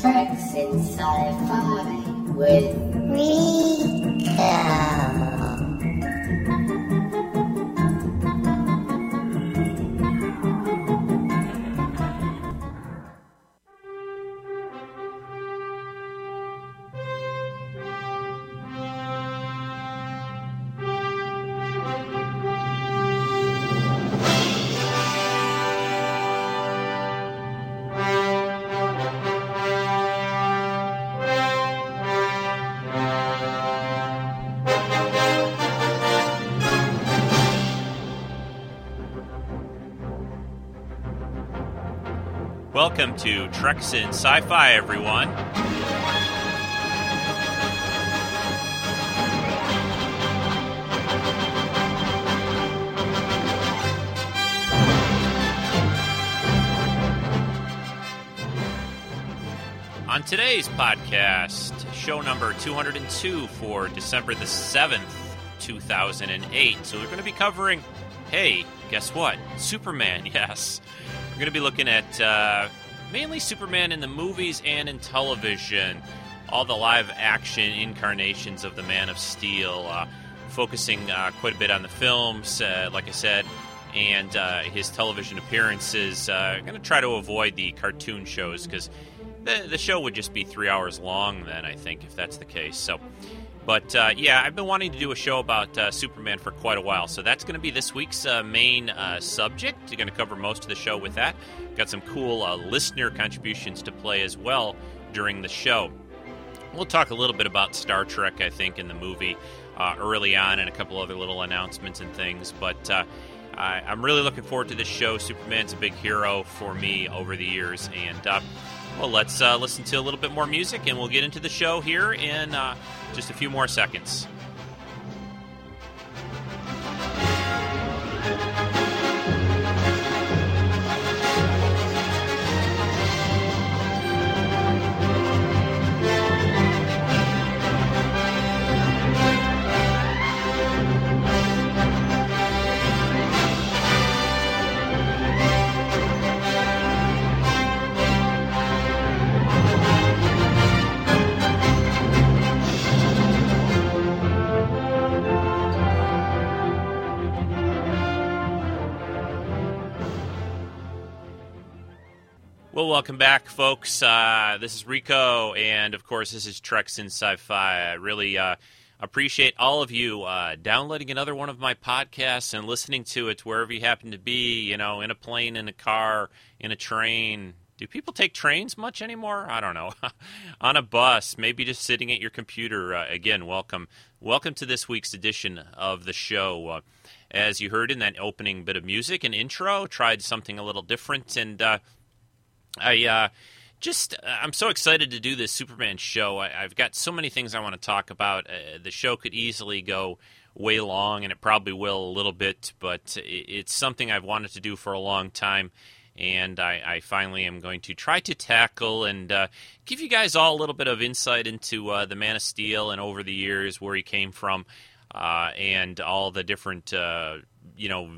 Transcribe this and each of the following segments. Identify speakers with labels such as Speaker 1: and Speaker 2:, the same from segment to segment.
Speaker 1: Treks in Sci-Fi with Rico.
Speaker 2: Welcome to Treks in Sci-Fi, everyone. On today's podcast, show number 202 for December the 7th, 2008. So we're going to be covering, hey, guess what? Superman, yes. We're going to be looking at uh, mainly Superman in the movies and in television, all the live action incarnations of the Man of Steel, uh, focusing uh, quite a bit on the films, uh, like I said, and uh, his television appearances. I'm going to try to avoid the cartoon shows because the, the show would just be three hours long then, I think, if that's the case. So. But uh, yeah, I've been wanting to do a show about uh, Superman for quite a while, so that's going to be this week's uh, main uh, subject. We're going to cover most of the show with that. Got some cool uh, listener contributions to play as well during the show. We'll talk a little bit about Star Trek, I think, in the movie uh, early on, and a couple other little announcements and things. But I, am really looking forward to this show. Superman's a big hero for me over the years, and well, let's uh, listen to a little bit more music and we'll get into the show here in uh, just a few more seconds. Welcome back, folks. Uh, this is Rico, and of course, this is Treks in Sci-Fi. I really uh, appreciate all of you uh, downloading another one of my podcasts and listening to it wherever you happen to be. You know, in a plane, in a car, in a train. Do people take trains much anymore? I don't know. On a bus, maybe just sitting at your computer. Uh, again, welcome, welcome to this week's edition of the show. Uh, as you heard in that opening bit of music and intro, tried something a little different and uh, I uh, just I'm so excited to do this Superman show. I, have got so many things I want to talk about. Uh, the show could easily go way long, and it probably will a little bit, but it's something I've wanted to do for a long time. And I, I finally am going to try to tackle and uh, give you guys all a little bit of insight into uh, the Man of Steel and over the years where he came from, uh, and all the different uh, you know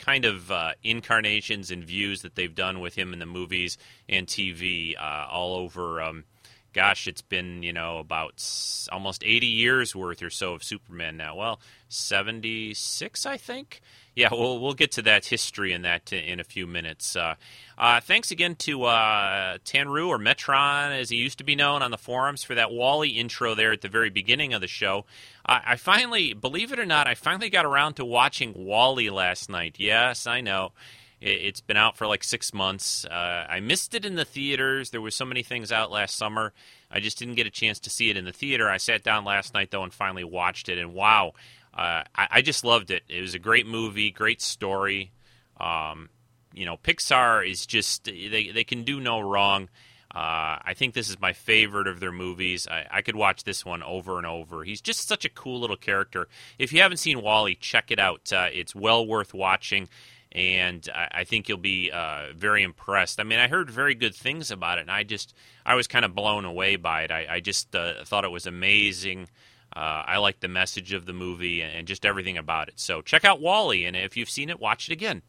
Speaker 2: kind of uh, incarnations and views that they've done with him in the movies and TV uh, all over. Um, gosh, it's been you know about almost 80 years worth or so of Superman now. Well, 76, I think yeah, we'll we'll get to that history and that in a few minutes. Uh, uh, thanks again to uh, Tanru or Metron, as he used to be known on the forums, for that WALL-E intro there at the very beginning of the show. I finally, believe it or not, I finally got around to watching WALL-E last night. Yes, I know. It's been out for like six months. Uh, I missed it in the theaters. There were so many things out last summer. I just didn't get a chance to see it in the theater. I sat down last night though and finally watched it, and wow, uh, I, I, just loved it. It was a great movie, great story. Um, you know, Pixar is just they they can do no wrong. Uh, I think this is my favorite of their movies. I, I, could watch this one over and over. He's just such a cool little character. If you haven't seen WALL-E, check it out. Uh, it's well worth watching, and I, I think you'll be uh, very impressed. I mean, I heard very good things about it, and I just I was kind of blown away by it. I, I just uh, thought it was amazing. Uh, I like the message of the movie and just everything about it. So check out WALL-E, and if you've seen it, watch it again.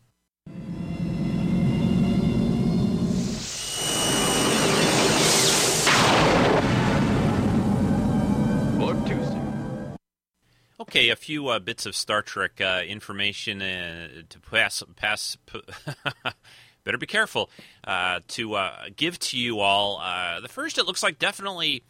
Speaker 2: Okay, a few uh, bits of Star Trek uh, information uh, to pass. Pass. P- better be careful uh, to uh, give to you all. Uh, the first, it looks like definitely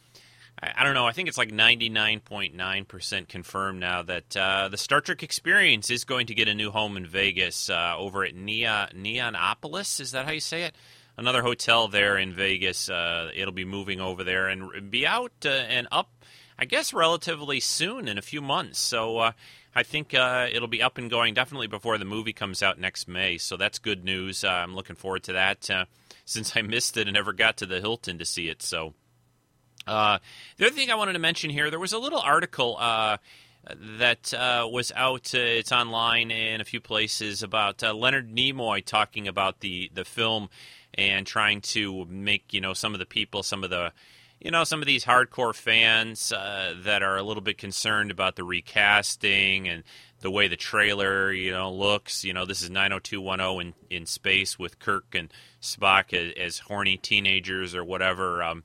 Speaker 2: I, don't know. I think it's like ninety nine point nine percent confirmed now that the Star Trek Experience is going to get a new home in Vegas over at Neon Neonopolis. Is that how you say it? Another hotel there in Vegas. it'll be moving over there and be out and up I guess relatively soon in a few months. So uh, I think uh, it'll be up and going definitely before the movie comes out next May. So that's good news. Uh, I'm looking forward to that uh, since I missed it and never got to the Hilton to see it. So uh, the other thing I wanted to mention here, there was a little article uh, that uh, was out. Uh, it's online in a few places about uh, Leonard Nimoy talking about the the film and trying to make you know some of the people, some of the you know, some of these hardcore fans uh, that are a little bit concerned about the recasting and the way the trailer, you know, looks. You know, this is 90210 in, in space with Kirk and Spock as, as horny teenagers or whatever. Um,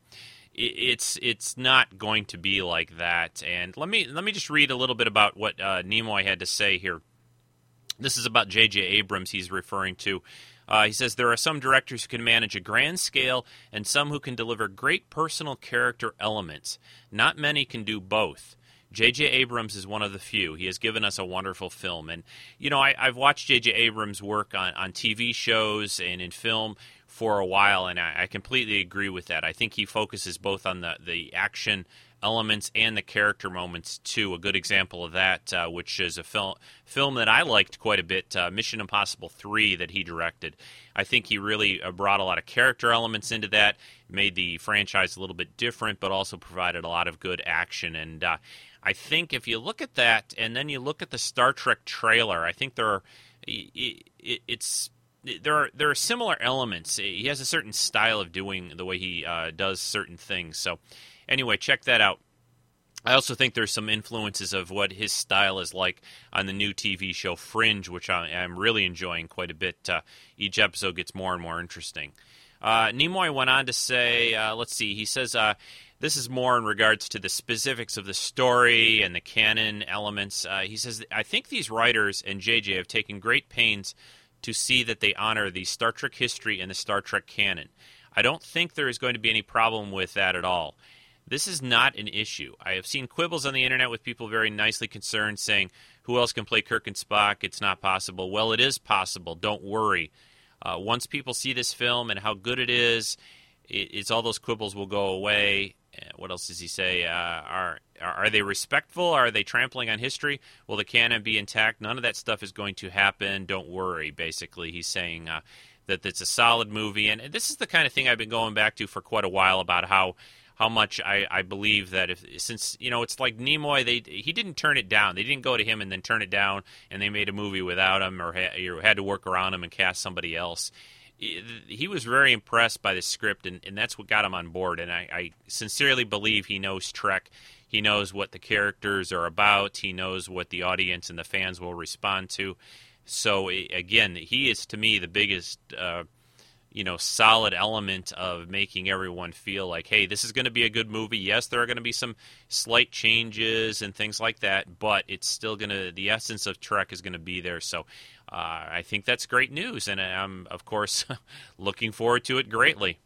Speaker 2: it's it's not going to be like that. And let me let me just read a little bit about what uh, Nimoy had to say here. This is about J.J. Abrams. He's referring to. Uh, he says there are some directors who can manage a grand scale and some who can deliver great personal character elements. Not many can do both. J.J. Abrams is one of the few. He has given us a wonderful film. And, you know, I, have watched J.J. Abrams work on, on TV shows and in film for a while, and I, I completely agree with that. I think he focuses both on the, the action elements and the character moments too. A good example of that, uh, which is a film film that I liked quite a bit, uh, Mission Impossible Three, that he directed. I think he really uh, brought a lot of character elements into that, made the franchise a little bit different, but also provided a lot of good action. And uh, I think if you look at that, and then you look at the Star Trek trailer, I think there are it's there are there are similar elements. He has a certain style of doing the way he uh, does certain things. So Anyway, check that out. I also think there's some influences of what his style is like on the new TV show Fringe, which I, am really enjoying quite a bit. Uh, each episode gets more and more interesting. Uh, Nimoy went on to say, uh, let's see, he says, uh, this is more in regards to the specifics of the story and the canon elements. Uh, he says, I think these writers and JJ have taken great pains to see that they honor the Star Trek history and the Star Trek canon. I don't think there is going to be any problem with that at all. This is not an issue. I have seen quibbles on the internet with people very nicely concerned saying, who else can play Kirk and Spock? It's not possible. Well, it is possible. Don't worry. Uh, once people see this film and how good it is, it, it's all those quibbles will go away. Uh, what else does he say? Uh, are are they respectful? Are they trampling on history? Will the canon be intact? None of that stuff is going to happen. Don't worry. Basically, he's saying uh, that it's a solid movie, and this is the kind of thing I've been going back to for quite a while about how how much I, I believe that if since you know it's like Nimoy they he didn't turn it down they didn't go to him and then turn it down and they made a movie without him or, ha- or had to work around him and cast somebody else he was very impressed by the script and, and that's what got him on board and I, I sincerely believe he knows Trek. He knows what the characters are about. He knows what the audience and the fans will respond to. So again he is to me the biggest uh, you know solid element of making everyone feel like hey this is going to be a good movie. Yes there are going to be some slight changes and things like that but it's still going to the essence of trek is going to be there. So i think that's great news and i'm of course looking forward to it greatly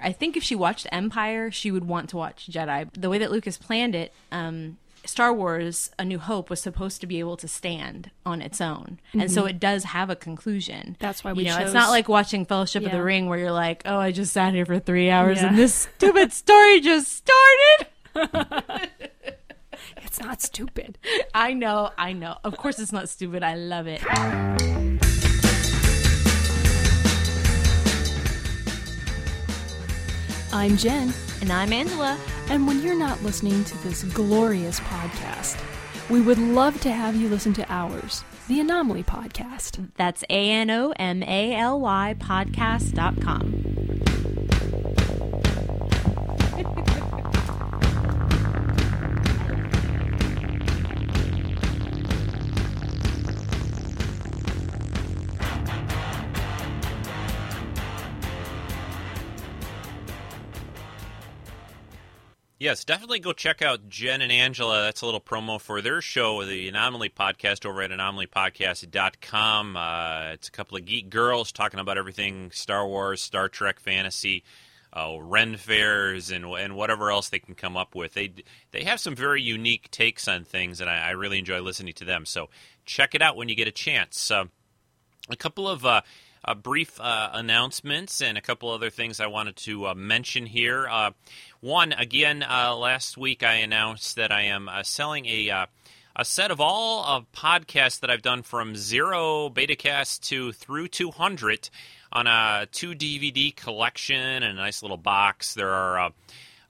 Speaker 3: I think if she watched Empire, she would want to watch Jedi. The way that Lucas planned it, um, Star Wars A New Hope was supposed to be able to stand on its own. Mm-hmm. And so mm-hmm. it does have a conclusion.
Speaker 4: That's why we
Speaker 3: you know,
Speaker 4: chose...
Speaker 3: it's not like watching Fellowship yeah. of the Ring where you're like, "Oh, I just sat here for 3 hours yeah. and this stupid story just started."
Speaker 4: it's not stupid.
Speaker 3: I know, I know. Of course it's not stupid. I love it.
Speaker 4: I'm Jen.
Speaker 3: And I'm Angela.
Speaker 4: And when you're not listening to this glorious podcast, we would love to have you listen to ours, the Anomaly Podcast.
Speaker 3: That's A N O M A L Y podcast.com.
Speaker 2: Yes, definitely go check out Jen and Angela. That's a little promo for their show, the Anomaly Podcast, over at anomalypodcast.com. Uh, it's a couple of geek girls talking about everything Star Wars, Star Trek, fantasy, uh, Ren fairs, and and whatever else they can come up with. They they have some very unique takes on things, and I, I really enjoy listening to them. So check it out when you get a chance. Uh, a couple of uh, uh, brief uh, announcements and a couple other things I wanted to uh, mention here. Uh, one, again, uh, last week I announced that I am selling a a set of all of podcasts that I've done from zero betacast to through 200 on a two DVD collection and a nice little box. There are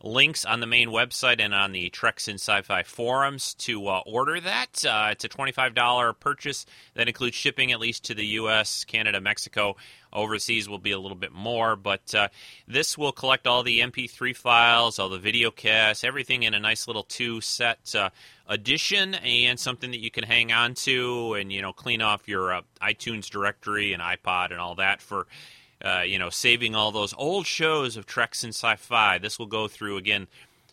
Speaker 2: links on the main website and on the Treks in Sci-Fi forums to uh, order that. Uh, it's a $25 purchase that includes shipping at least to the U.S., Canada, Mexico. Overseas will be a little bit more, but uh, this will collect all the MP3 files, all the video casts, everything in a nice little two-set uh, edition, and something that you can hang on to and you know clean off your uh, iTunes directory and iPod and all that for uh, you know, saving all those old shows of Treks and Sci-Fi. This will go through again,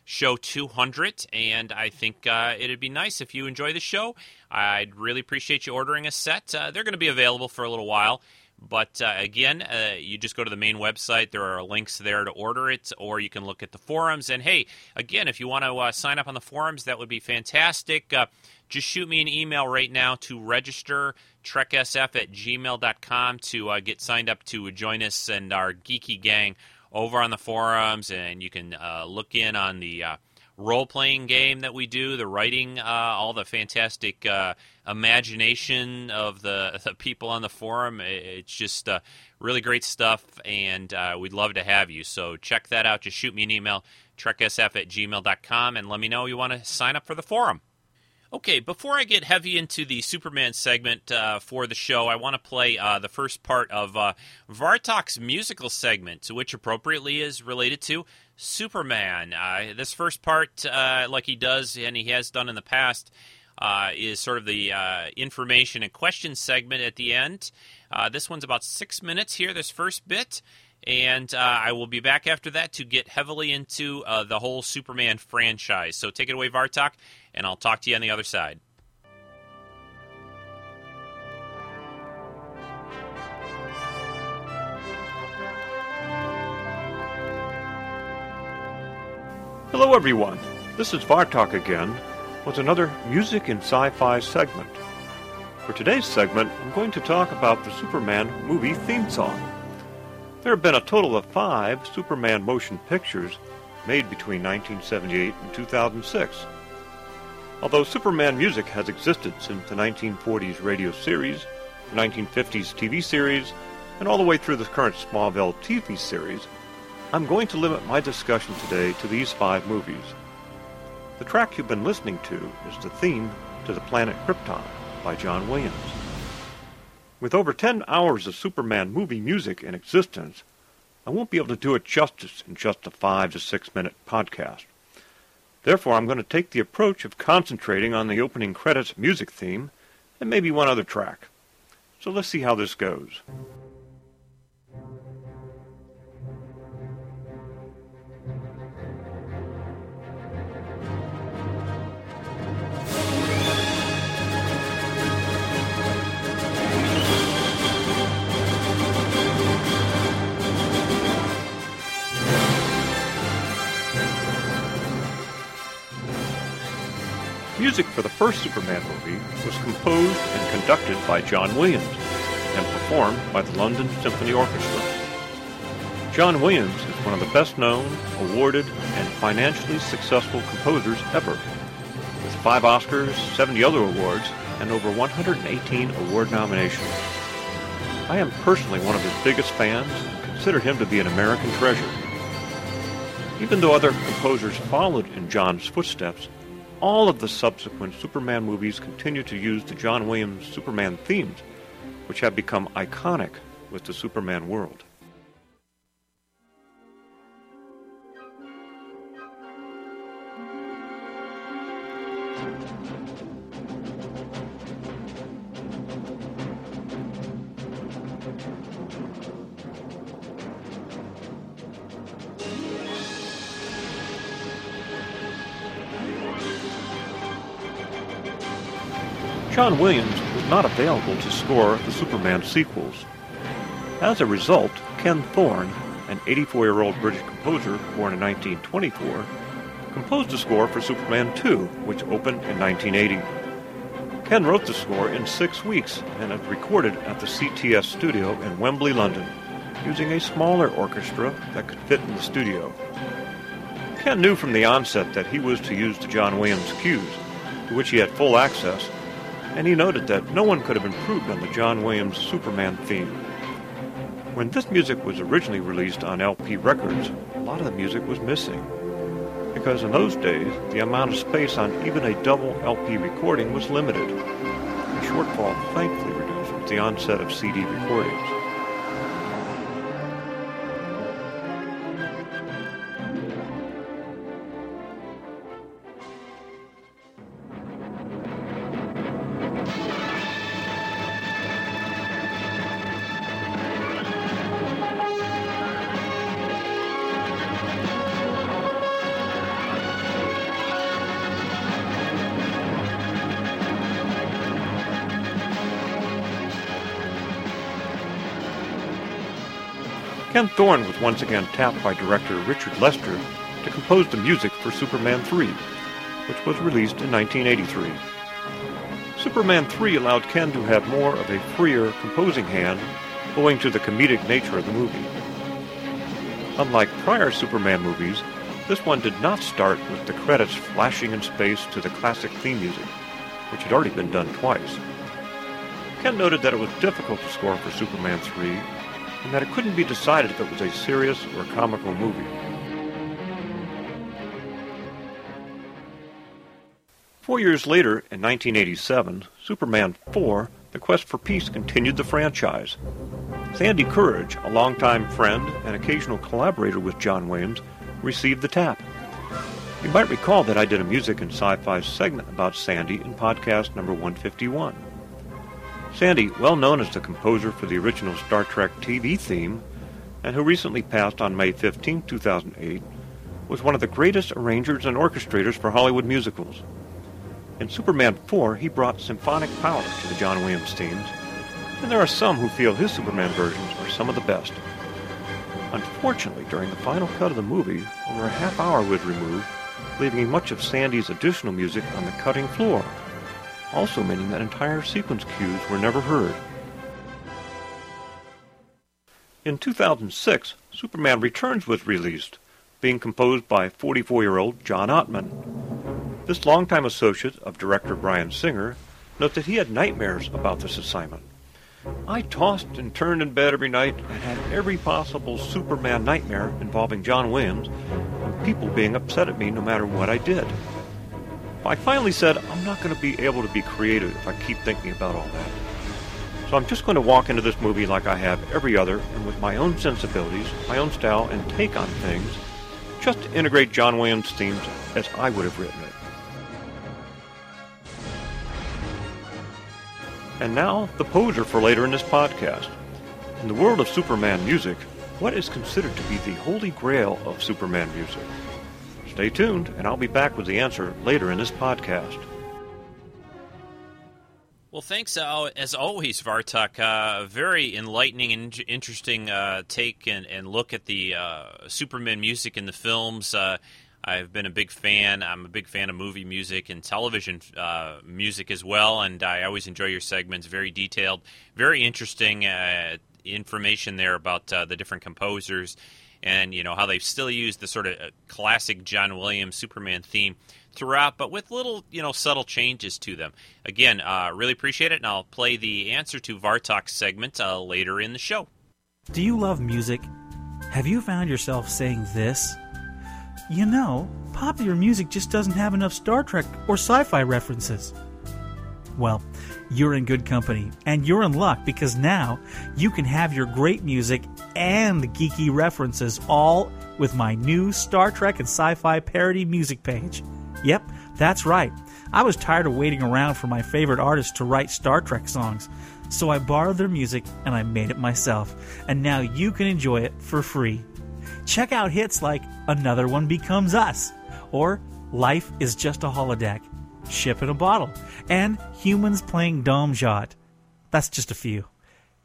Speaker 2: show 200, and I think uh, it'd be nice if you enjoy the show. I'd really appreciate you ordering a set. Uh, they're going to be available for a little while. But uh, again, uh, you just go to the main website. There are links there to order it, or you can look at the forums. And hey, again, if you want to uh, sign up on the forums, that would be fantastic. Uh, just shoot me an email right now to register treksf at gmail.com to uh, get signed up to join us and our geeky gang over on the forums. And you can uh, look in on the role playing game that we do, the writing, uh, all the fantastic uh, imagination of the, the, people on the forum. It's just uh, really great stuff, and uh, we'd love to have you. So check that out. Just shoot me an email, treksf at gmail.com, and let me know you want to sign up for the forum. Okay, before I get heavy into the Superman segment uh, for the show, I want to play uh, the first part of uh, Vartok's musical segment, which appropriately is related to Superman. Uh, this first part, uh, like he does and he has done in the past, uh, is sort of the information and question segment at the end. this one's about six minutes here, this first bit. And I will be back after that to get heavily into the whole Superman franchise. So take it away, Vartok and I'll talk to you on the other side.
Speaker 5: Hello, everyone. This is Vartok again with another Music and Sci-Fi segment. For today's segment, I'm going to talk about the Superman movie theme song. There have been a total of five Superman motion pictures made between 1978 and 2006. Although Superman music has existed since the 1940s radio series, the 1950s TV series, and all the way through the current Smallville TV series, I'm going to limit my discussion today to these five movies. The track you've been listening to is the theme to The Planet Krypton by John Williams. With over 10 hours of Superman movie music in existence, I won't be able to do it justice in just a 5 to 6 minute podcast. Therefore, I'm going to take the approach of concentrating on the opening credits music theme and maybe one other track. So let's see how this goes. Music for the first Superman movie was composed and conducted by John Williams and performed by the London Symphony Orchestra. John Williams is one of the best known, awarded, and financially successful composers ever, with five Oscars, 70 other awards, and over 118 award nominations. I am personally one of his biggest fans and consider him to be an American treasure. Even though other composers followed in John's footsteps, all of the subsequent Superman movies continue to use the John Williams Superman themes, which have become iconic with the Superman world. John Williams was not available to score the Superman sequels. As a result, Ken Thorne, an 84-year-old British composer born in 1924, composed a score for Superman 2, which opened in 1980. Ken wrote the score in six weeks and it recorded at the CTS studio in Wembley, London, using a smaller orchestra that could fit in the studio. Ken knew from the onset that he was to use the John Williams cues, to which he had full access, and he noted that no one could have improved on the John Williams Superman theme. When this music was originally released on LP records, a lot of the music was missing because in those days, the amount of space on even a double LP recording was limited. The shortfall thankfully reduced with the onset of CD recordings. Ken Thorne was once again tapped by director Richard Lester to compose the music for Superman 3, which was released in 1983. Superman 3 allowed Ken to have more of a freer composing hand owing to the comedic nature of the movie. Unlike prior Superman movies, this one did not start with the credits flashing in space to the classic theme music, which had already been done twice. Ken noted that it was difficult to score for Superman 3 and that it couldn't be decided if it was a serious or comical movie. Four years later, in 1987, Superman IV The Quest for Peace continued the franchise. Sandy Courage, a longtime friend and occasional collaborator with John Williams, received the tap. You might recall that I did a music and sci-fi segment about Sandy in podcast number 151. Sandy, well known as the composer for the original Star Trek TV theme, and who recently passed on May 15, 2008, was one of the greatest arrangers and orchestrators for Hollywood musicals. In Superman 4, he brought symphonic power to the John Williams themes, and there are some who feel his Superman versions are some of the best. Unfortunately, during the final cut of the movie, over a half hour was removed, leaving much of Sandy's additional music on the cutting floor also meaning that entire sequence cues were never heard. In 2006, Superman Returns was released, being composed by 44-year-old John Ottman. This longtime associate of director Bryan Singer notes that he had nightmares about this assignment. I tossed and turned in bed every night and had every possible Superman nightmare involving John Williams and people being upset at me no matter what I did. I finally said, I'm not going to be able to be creative if I keep thinking about all that. So I'm just going to walk into this movie like I have every other, and with my own sensibilities, my own style, and take on things, just to integrate John Williams' themes as I would have written it. And now, the poser for later in this podcast. In the world of Superman music, what is considered to be the holy grail of Superman music? Stay tuned, and I'll be back with the answer later in this podcast.
Speaker 2: Well, thanks uh, as always, Vartok. Uh, very enlightening and interesting uh, take and, and, look at the uh, Superman music in the films. Uh, I've been a big fan. I'm a big fan of movie music and television uh, music as well, and I always enjoy your segments. Very detailed, very interesting information there about the different composers and you know how they've still used the sort of uh, classic John Williams Superman theme throughout, but with little you know subtle changes to them. Again, uh, really appreciate it, and I'll play the answer to Vartok's segment uh, later in the show.
Speaker 6: Do you love music? Have you found yourself saying this? You know, popular music just doesn't have enough Star Trek or sci fi references. Well, you're in good company, and you're in luck because now you can have your great music and geeky references all with my new Star Trek and sci fi parody music page. Yep, that's right. I was tired of waiting around for my favorite artists to write Star Trek songs, so I borrowed their music and I made it myself, and now you can enjoy it for free. Check out hits like Another One Becomes Us or Life is Just a Holodeck
Speaker 7: Ship in a Bottle, and Humans Playing Domjot. That's just a few.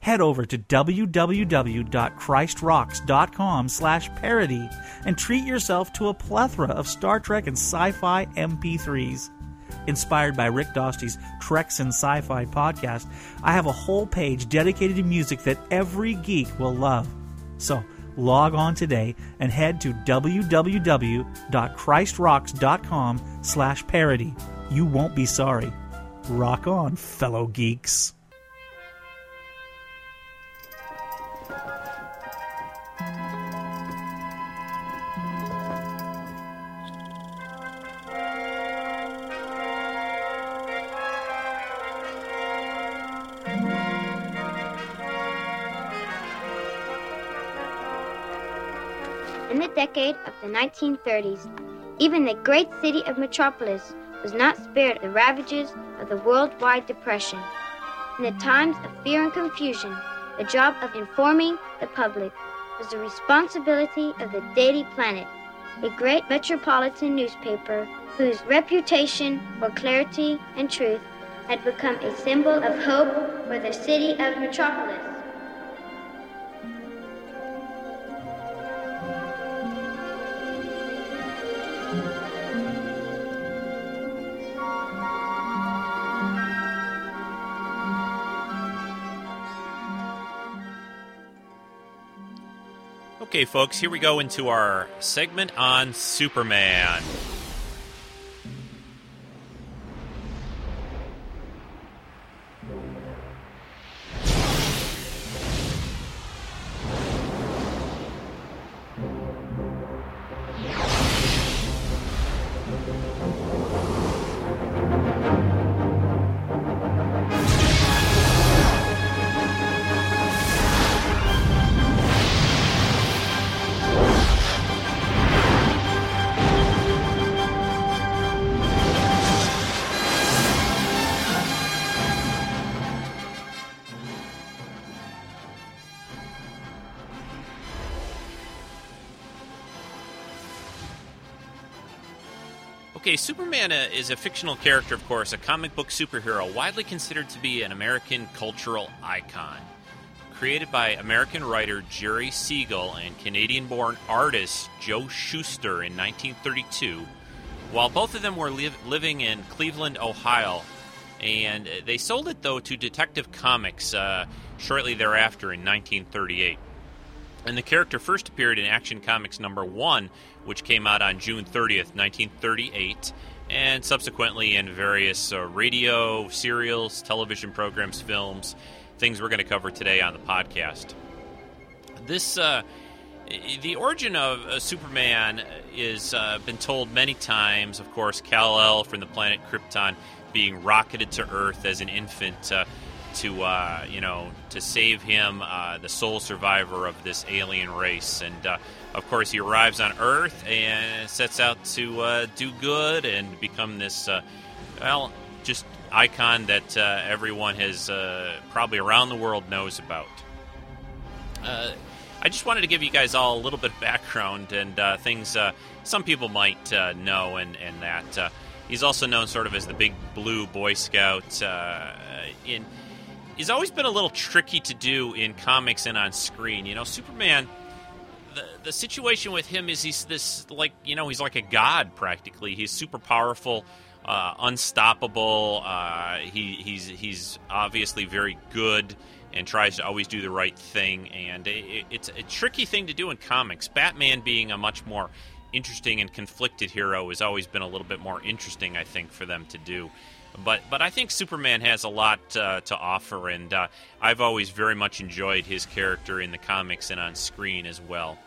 Speaker 7: Head over to www.christrocks.com slash parody and treat yourself to a plethora of Star Trek and sci-fi MP3s. Inspired by Rick Dosty's Treks and Sci-Fi podcast, I have a whole page dedicated to music that every geek will love. So log on today and head to www.christrocks.com slash parody. You won't be sorry. Rock on, fellow geeks.
Speaker 8: In the decade of the 1930s, even the great city of Metropolis was not spared the ravages of the worldwide depression. In the times of fear and confusion, the job of informing the public was the responsibility of the Daily Planet, a great metropolitan newspaper whose reputation for clarity and truth had become a symbol of hope for the city of Metropolis.
Speaker 2: Okay, folks, here we go into our segment on Superman. Uh, is a fictional character, of course, a comic book superhero widely considered to be an American cultural icon. Created by American writer Jerry Siegel and Canadian born artist Joe Shuster in 1932, while both of them were li- living in Cleveland, Ohio, and they sold it, though, to Detective Comics uh, shortly thereafter in 1938. And the character first appeared in Action Comics number one, which came out on June 30th, 1938, and subsequently in various uh, radio, serials, television programs, films, things we're going to cover today on the podcast. This, uh, the origin of uh, Superman is uh, been told many times. Of course, Kal El from the planet Krypton being rocketed to Earth as an infant uh, to uh, you know to save him, uh, the sole survivor of this alien race, and uh, of course he arrives on Earth and sets out to uh, do good and become this uh, well just icon that uh, everyone has probably around the world knows about. I just wanted to give you guys all a little bit of background and things some people might know, and and that. He's also known sort of as the big blue Boy Scout. in he's always been a little tricky to do in comics and on screen. You know, Superman. The, the situation with him is he's this like you know he's like a god practically. He's super powerful, uh, unstoppable. Uh, he, he's he's obviously very good and tries to always do the right thing. And it, it's a tricky thing to do in comics. Batman being a much more interesting and conflicted hero has always been a little bit more interesting, I think, for them to do. But but I think Superman has a lot uh, to offer, and uh, I've always very much enjoyed his character in the comics and on screen as well.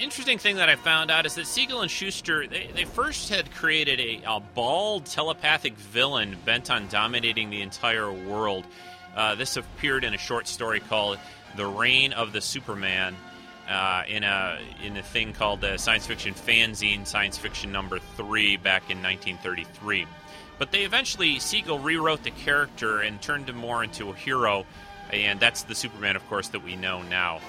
Speaker 2: Interesting thing that I found out is that Siegel and Shuster they, they first had created a, a bald telepathic villain bent on dominating the entire world. Uh, this appeared in a short story called "The Reign of the Superman," uh, in a in a thing called the science fiction fanzine, Science Fiction Number Three, back in 1933. But they eventually Siegel rewrote the character and turned him more into a hero, and that's the Superman, of course, that we know now.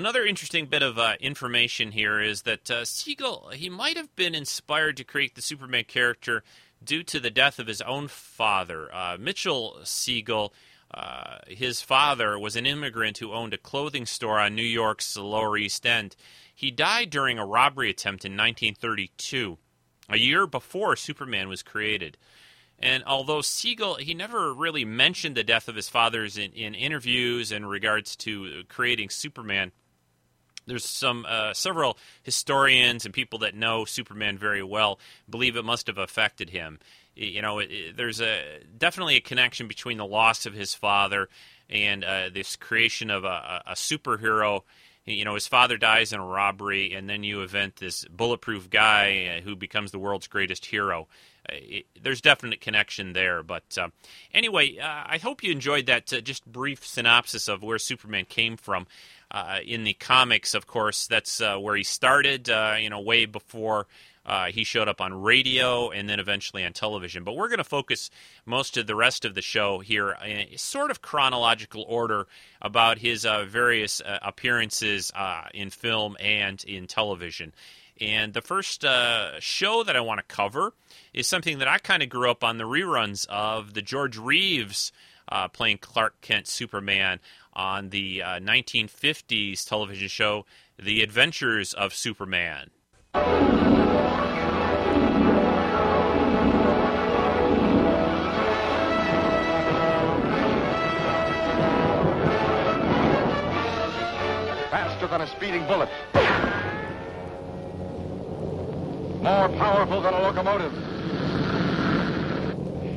Speaker 2: Another interesting bit of uh, information here is that uh, Siegel he might have been inspired to create the Superman character due to the death of his own father, uh, Mitchell Siegel. Uh, his father was an immigrant who owned a clothing store on New York's Lower East End. He died during a robbery attempt in 1932, a year before Superman was created. And although Siegel, he never really mentioned the death of his fathers in, in interviews in regards to creating Superman, there's some uh, several historians and people that know Superman very well believe it must have affected him. You know, it, it, there's a definitely a connection between the loss of his father and uh, this creation of a, a, superhero. You know, his father dies in a robbery, and then you invent this bulletproof guy uh, who becomes the world's greatest hero. Uh, it, there's definite connection there. But uh, anyway, uh, I hope you enjoyed that just brief synopsis of where Superman came from. Uh, in the comics, of course, that's uh, where he started. Uh, you know, way before uh, he showed up on radio and then eventually on television. But we're going to focus most of the rest of the show here in sort of chronological order about his uh, various uh, appearances in film and in television. And the first show that I want to cover is something that I kind of grew up on the reruns of the George Reeves. Uh, playing Clark Kent Superman on the uh, 1950s television show The Adventures of Superman.
Speaker 9: Faster than a speeding bullet. More powerful than a locomotive.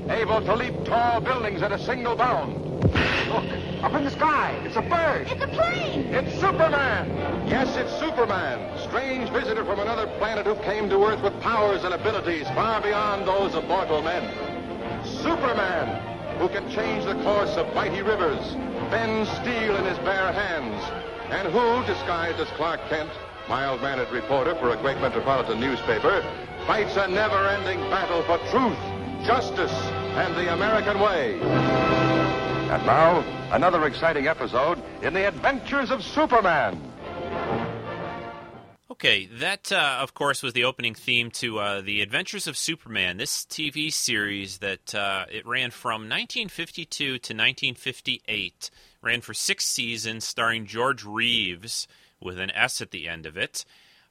Speaker 9: Able to leap tall buildings at a single bound. Look, up in the sky. It's a bird.
Speaker 8: It's a plane.
Speaker 9: It's Superman. Yes, it's Superman. Strange visitor from another planet who came to Earth with powers and abilities far beyond those of mortal men. Superman, who can change the course of mighty rivers, bend steel in his bare hands, and who, disguised as Clark Kent, mild-mannered reporter for a great metropolitan newspaper, fights a never-ending battle for truth, justice, and the American way. And now, another exciting episode in the adventures of Superman.
Speaker 2: Okay, that, uh, of course, was the opening theme to uh, The Adventures of Superman, this TV series that uh, it ran from 1952 to 1958. Ran for six seasons, starring George Reeves with an S at the end of it.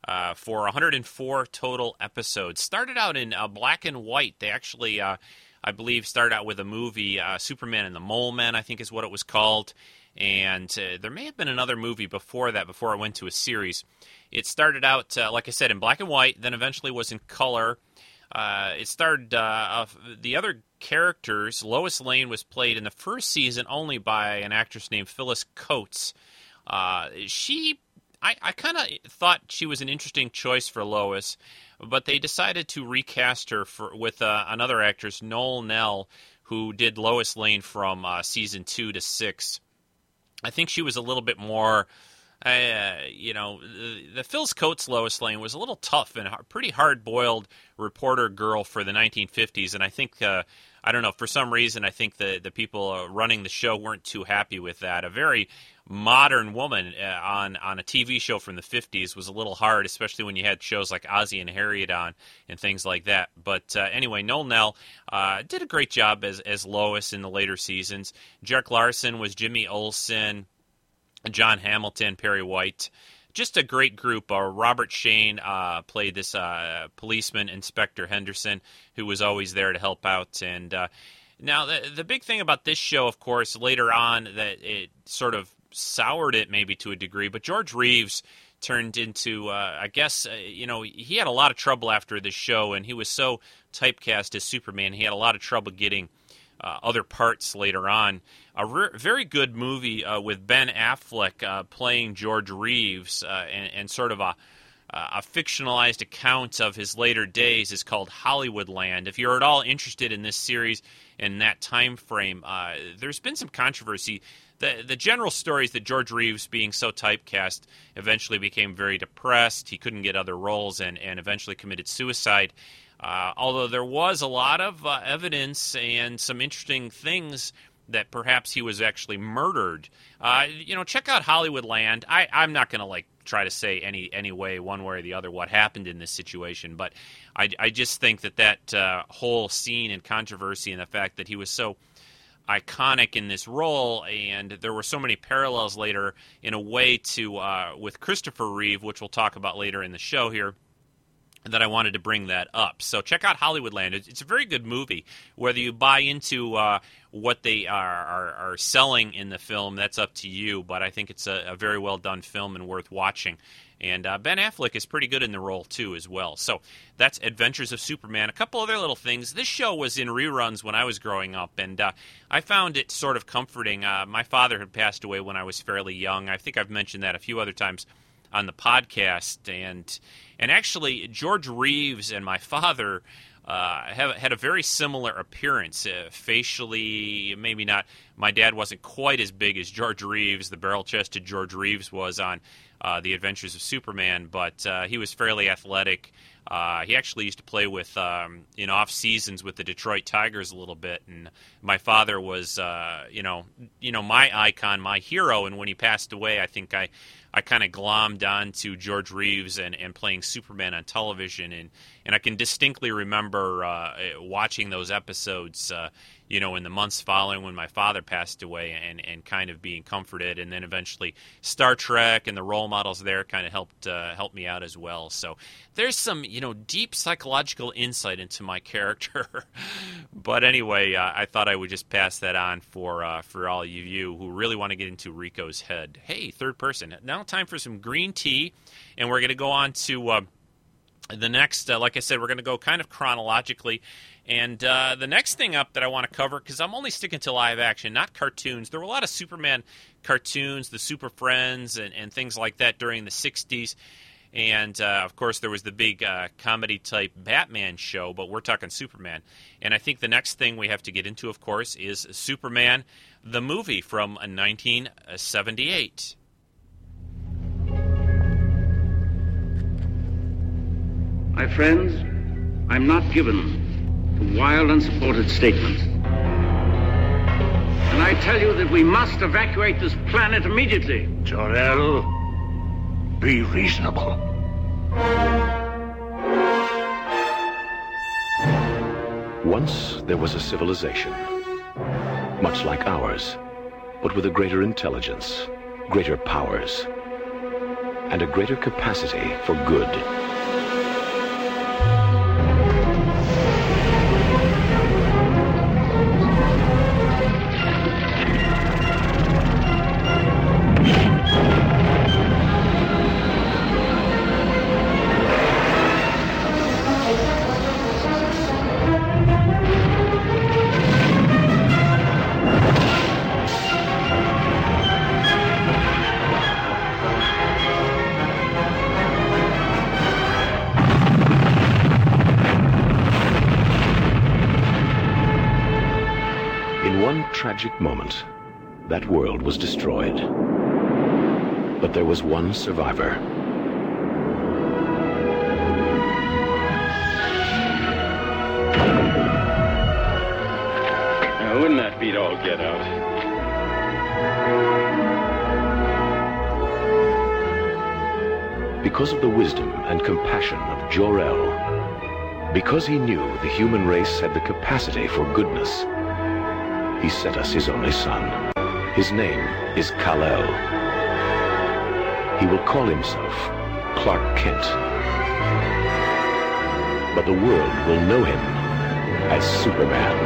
Speaker 2: Uh, for 104 total episodes. Started out in uh, black and white. They actually uh, I believe, started out with a movie, uh, Superman and the Mole Men, I think is what it was called. And uh, there may have been another movie before that, before it went to a series. It started out, uh, like I said, in black and white, then eventually was in color. Uh, it started, uh, the other characters, Lois Lane was played in the first season only by an actress named Phyllis Coates. Uh, she I, I kind of thought she was an interesting choice for Lois, but they decided to recast her for, with uh, another actress, Noel Neill, who did Lois Lane from uh, season two to six. I think she was a little bit more. Uh, you know, the, the Phyllis Coates Lois Lane was a little tough and a pretty hard boiled reporter girl for the 1950s, and I think uh, I don't know for some reason I think the the people uh, running the show weren't too happy with that. A very modern woman uh, on on a TV show from the 50s was a little hard, especially when you had shows like Ozzie and Harriet on and things like that. But uh, anyway, Noel Neill uh, did a great job as as Lois in the later seasons. Jack Larson was Jimmy Olsen, John Hamilton, Perry White. Just a great group. Uh, Robert Shayne uh, played this uh, policeman, Inspector Henderson, who was always there to help out. And now, the, the big thing about this show, of course, later on, that it sort of soured it maybe to a degree. But George Reeves turned into, uh, I guess, uh, you know, he had a lot of trouble after this show, and he was so typecast as Superman, he had a lot of trouble getting uh, other parts later on. A re- very good movie uh, with Ben Affleck uh, playing George Reeves, uh, and, and, sort of a a fictionalized account of his later days is called Hollywoodland. If you're at all interested in this series and that time frame, there's been some controversy. The, the general story is that George Reeves, being so typecast, eventually became very depressed. He couldn't get other roles and, and eventually committed suicide. Uh, although there was a lot of uh, evidence and some interesting things that perhaps he was actually murdered. Uh, you know, check out Hollywoodland. I, I'm not going to like try to say any any way, one way or the other, what happened in this situation, but I, I just think that that uh, whole scene and controversy and the fact that he was so iconic in this role, and there were so many parallels later in a way to uh, with Christopher Reeve, which we'll talk about later in the show here that I wanted to bring that up. So check out Hollywoodland. It's a very good movie. Whether you buy into uh, what they are, are, are, selling in the film, that's up to you. But I think it's a, a very well done film and worth watching. And uh, Ben Affleck is pretty good in the role too, as well. So that's Adventures of Superman. A couple other little things. This show was in reruns when I was growing up, and uh, I found it sort of comforting. Uh, my father had passed away when I was fairly young. I think I've mentioned that a few other times on the podcast, and and actually George Reeves and my father. Uh, have, had a very similar appearance, uh, facially. Maybe not. My dad wasn't quite as big as George Reeves, the barrel-chested George Reeves was on uh, the Adventures of Superman, but uh, he was fairly athletic. Uh, he actually used to play with um, in off seasons with the Detroit Tigers a little bit, and my father was, uh, you know, you know, my icon, my hero. And when he passed away, I think I I kind of glommed onto George Reeves and, and playing Superman on television, and, and I can distinctly remember uh, watching those episodes, uh, you know, in the months following when my father passed away, and, and kind of being comforted, and then eventually Star Trek and the role models there kind of helped uh, help me out as well. So there's some you know deep psychological insight into my character, but anyway, uh, I thought I would just pass that on for uh, for all of you who really want to get into Rico's head. Hey, third person now time for some green tea, and we're going to go on to uh, the next. Uh, like I said, we're going to go kind of chronologically. And uh, the next thing up that I want to cover, because I'm only sticking to live action, not cartoons. There were a lot of Superman cartoons, the Super Friends, and, and things like that during the 60s. And uh, of course, there was the big uh, comedy type Batman show, but we're talking Superman. And I think the next thing we have to get into, of course, is Superman, the movie from 1978.
Speaker 10: My friends, I'm not given to wild, unsupported statements. And I tell you that we must evacuate this planet immediately.
Speaker 11: Jor-El, be reasonable.
Speaker 12: Once there was a civilization, much like ours, but with a greater intelligence, greater powers, and a greater capacity for good. But there was one survivor.
Speaker 13: Now, wouldn't that beat all get out?
Speaker 12: Because of the wisdom and compassion of Jor-El, because he knew the human race had the capacity for goodness, he sent us his only son. His name is Kal-El. He will call himself Clark Kent. But the world will know him as Superman.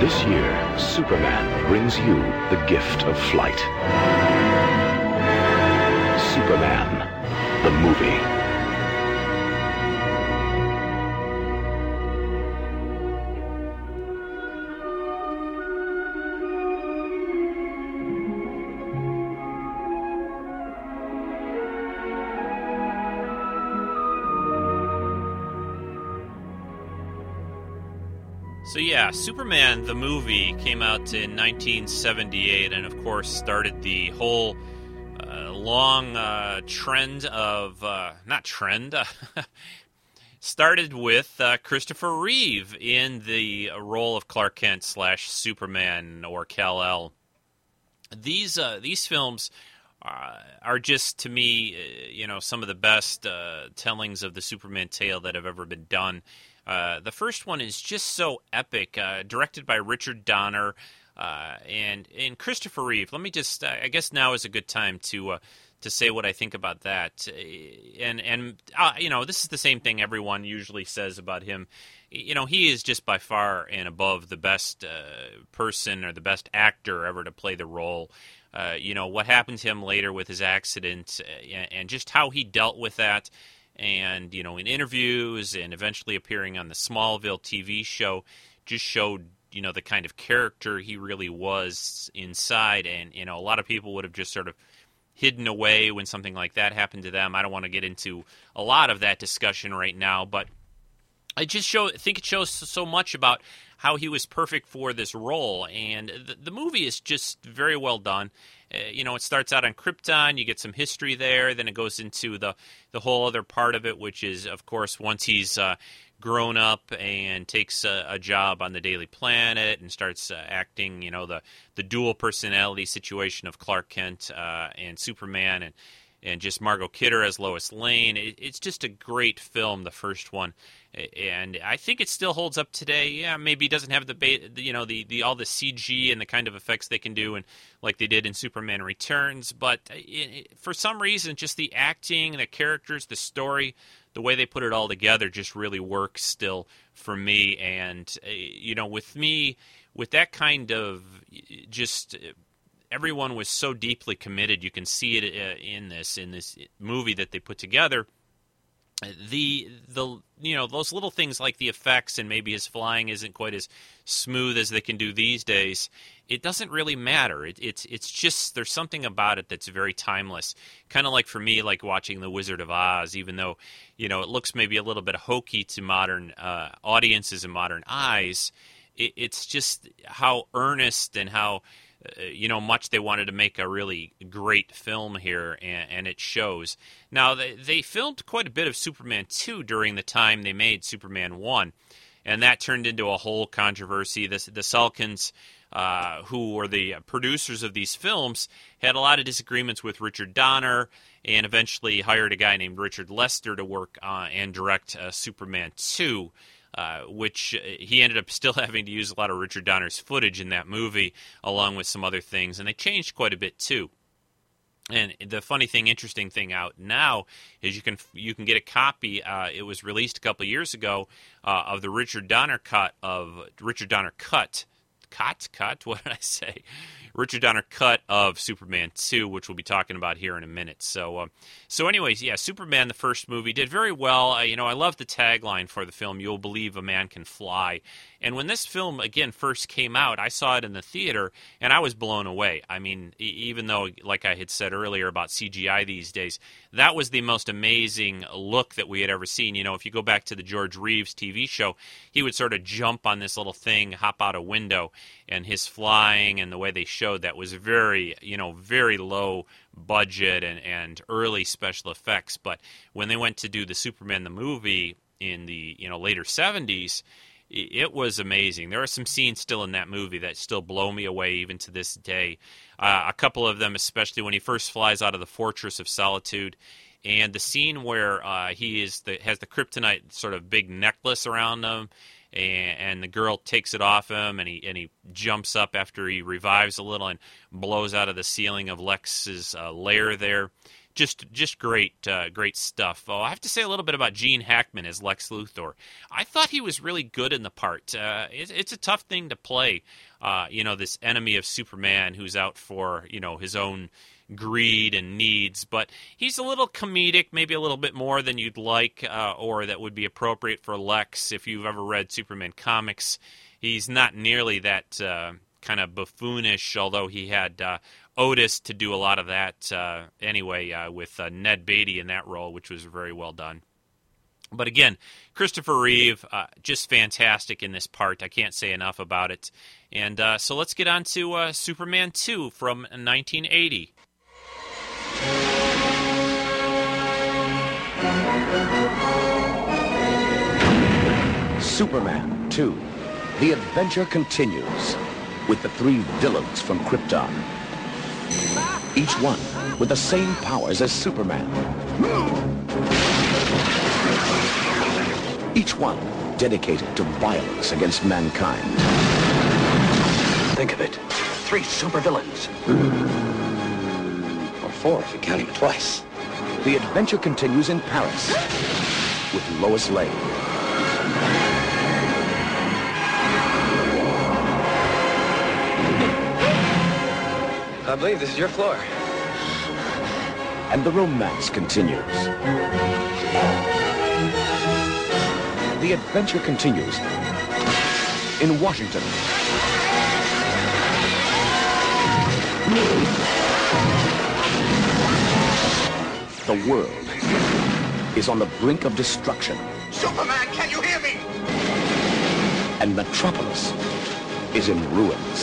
Speaker 12: This year, Superman brings you the gift of flight. Superman, the movie.
Speaker 2: Superman the movie came out in 1978, and of course started the whole uh, long uh, trend of uh, not trend. started with uh, Christopher Reeve in the role of Clark Kent slash Superman or Kal El. These uh, these films uh, are just to me, you know, some of the best tellings of the Superman tale that have ever been done. Uh, the first one is just so epic, uh, directed by Richard Donner uh, and and Christopher Reeve. Let me just, uh, I guess now is a good time to uh, to say what I think about that. And and you know, this is the same thing everyone usually says about him. You know, he is just by far and above the best person or the best actor ever to play the role. you know what happened to him later with his accident, and just how he dealt with that and you know in interviews and eventually appearing on the Smallville TV show just showed you know the kind of character he really was inside and you know a lot of people would have just sort of hidden away when something like that happened to them. I don't want to get into a lot of that discussion right now, but I just show I think it shows so much about how he was perfect for this role, and the, the movie is just very well done. Uh, you know, it starts out on Krypton. You get some history there. Then it goes into the the whole other part of it, which is, of course, once he's uh, grown up and takes a, a, job on the Daily Planet and starts uh, acting, you know, the the dual personality situation of Clark Kent uh, and Superman, and and just Margot Kidder as Lois Lane. It, it's just a great film, the first one, and I think it still holds up today. Yeah, maybe it doesn't have the you know the, the all the CG and the kind of effects they can do, and like they did in Superman Returns, but it, for some reason, just the acting, the characters, the story. The way they put it all together just really works still for me, and uh, you know, with me, with that kind of just everyone was so deeply committed. You can see it uh, in this in this movie that they put together. The the you know those little things like the effects and maybe his flying isn't quite as smooth as they can do these days. It doesn't really matter. It, it's it's just there's something about it that's very timeless. Kind of like for me, like watching The Wizard of Oz. Even though you know it looks maybe a little bit hokey to modern uh, audiences and modern eyes, it, it's just how earnest and how you know, much they wanted to make a really great film here, and, and, it shows. Now, they, they filmed quite a bit of Superman 2 during the time they made Superman 1, and that turned into a whole controversy. The, the Salkinds, uh, who were the producers of these films, had a lot of disagreements with Richard Donner, and eventually hired a guy named Richard Lester to work uh, and direct uh, Superman 2. Uh, which uh, he ended up still having to use a lot of Richard Donner's footage in that movie, along with some other things, and they changed quite a bit too. And the funny thing, interesting thing out now is you can you can get a copy. Uh, it was released a couple years ago uh, of the Richard Donner cut of Richard Donner cut cut cut. What did I say? Richard Donner cut of Superman 2, which we'll be talking about here in a minute. So, uh, so anyways, yeah, Superman, the first movie, did very well. Uh, you know, I love the tagline for the film, You'll Believe a Man Can Fly. And when this film, again, first came out, I saw it in the theater, and I was blown away. I mean, even though, like I had said earlier about CGI these days, that was the most amazing look that we had ever seen. You know, if you go back to the George Reeves TV show, he would sort of jump on this little thing, hop out a window, and his flying and the way they showed that was very, you know, very low budget and, and early special effects. But when they went to do the Superman the movie in the you know later 70s, it was amazing. There are some scenes still in that movie that still blow me away even to this day. Uh, a couple of them, especially when he first flies out of the Fortress of Solitude, and the scene where uh, he is the, has the kryptonite sort of big necklace around him, and, the girl takes it off him, and he and he jumps up after he revives a little and blows out of the ceiling of Lex's uh, lair there. Just just great uh, great stuff. Oh, I have to say a little bit about Gene Hackman as Lex Luthor. I thought he was really good in the part. Uh, it, it's a tough thing to play. Uh, you know, this enemy of Superman who's out for you know his own greed and needs. But he's a little comedic, maybe a little bit more than you'd like, uh, or that would be appropriate for Lex if you've ever read Superman comics. He's not nearly that uh, kind of buffoonish, although he had uh, Otis to do a lot of that uh, anyway, uh, with uh, Ned Beatty in that role, which was very well done. But again, Christopher Reeve, just fantastic in this part. I can't say enough about it. And so let's get on to Superman 2 from 1980.
Speaker 12: Superman 2. The adventure continues with the three villains from Krypton. Each one with the same powers as Superman. Each one dedicated to violence against mankind.
Speaker 11: Think of it. Three supervillains. Or four if you count him twice.
Speaker 12: The adventure continues in Paris with Lois Lane.
Speaker 11: I believe this is your floor.
Speaker 12: And the romance continues. The adventure continues in Washington. The world is on the brink of destruction,
Speaker 11: Superman, can you hear me?
Speaker 12: and Metropolis is in ruins.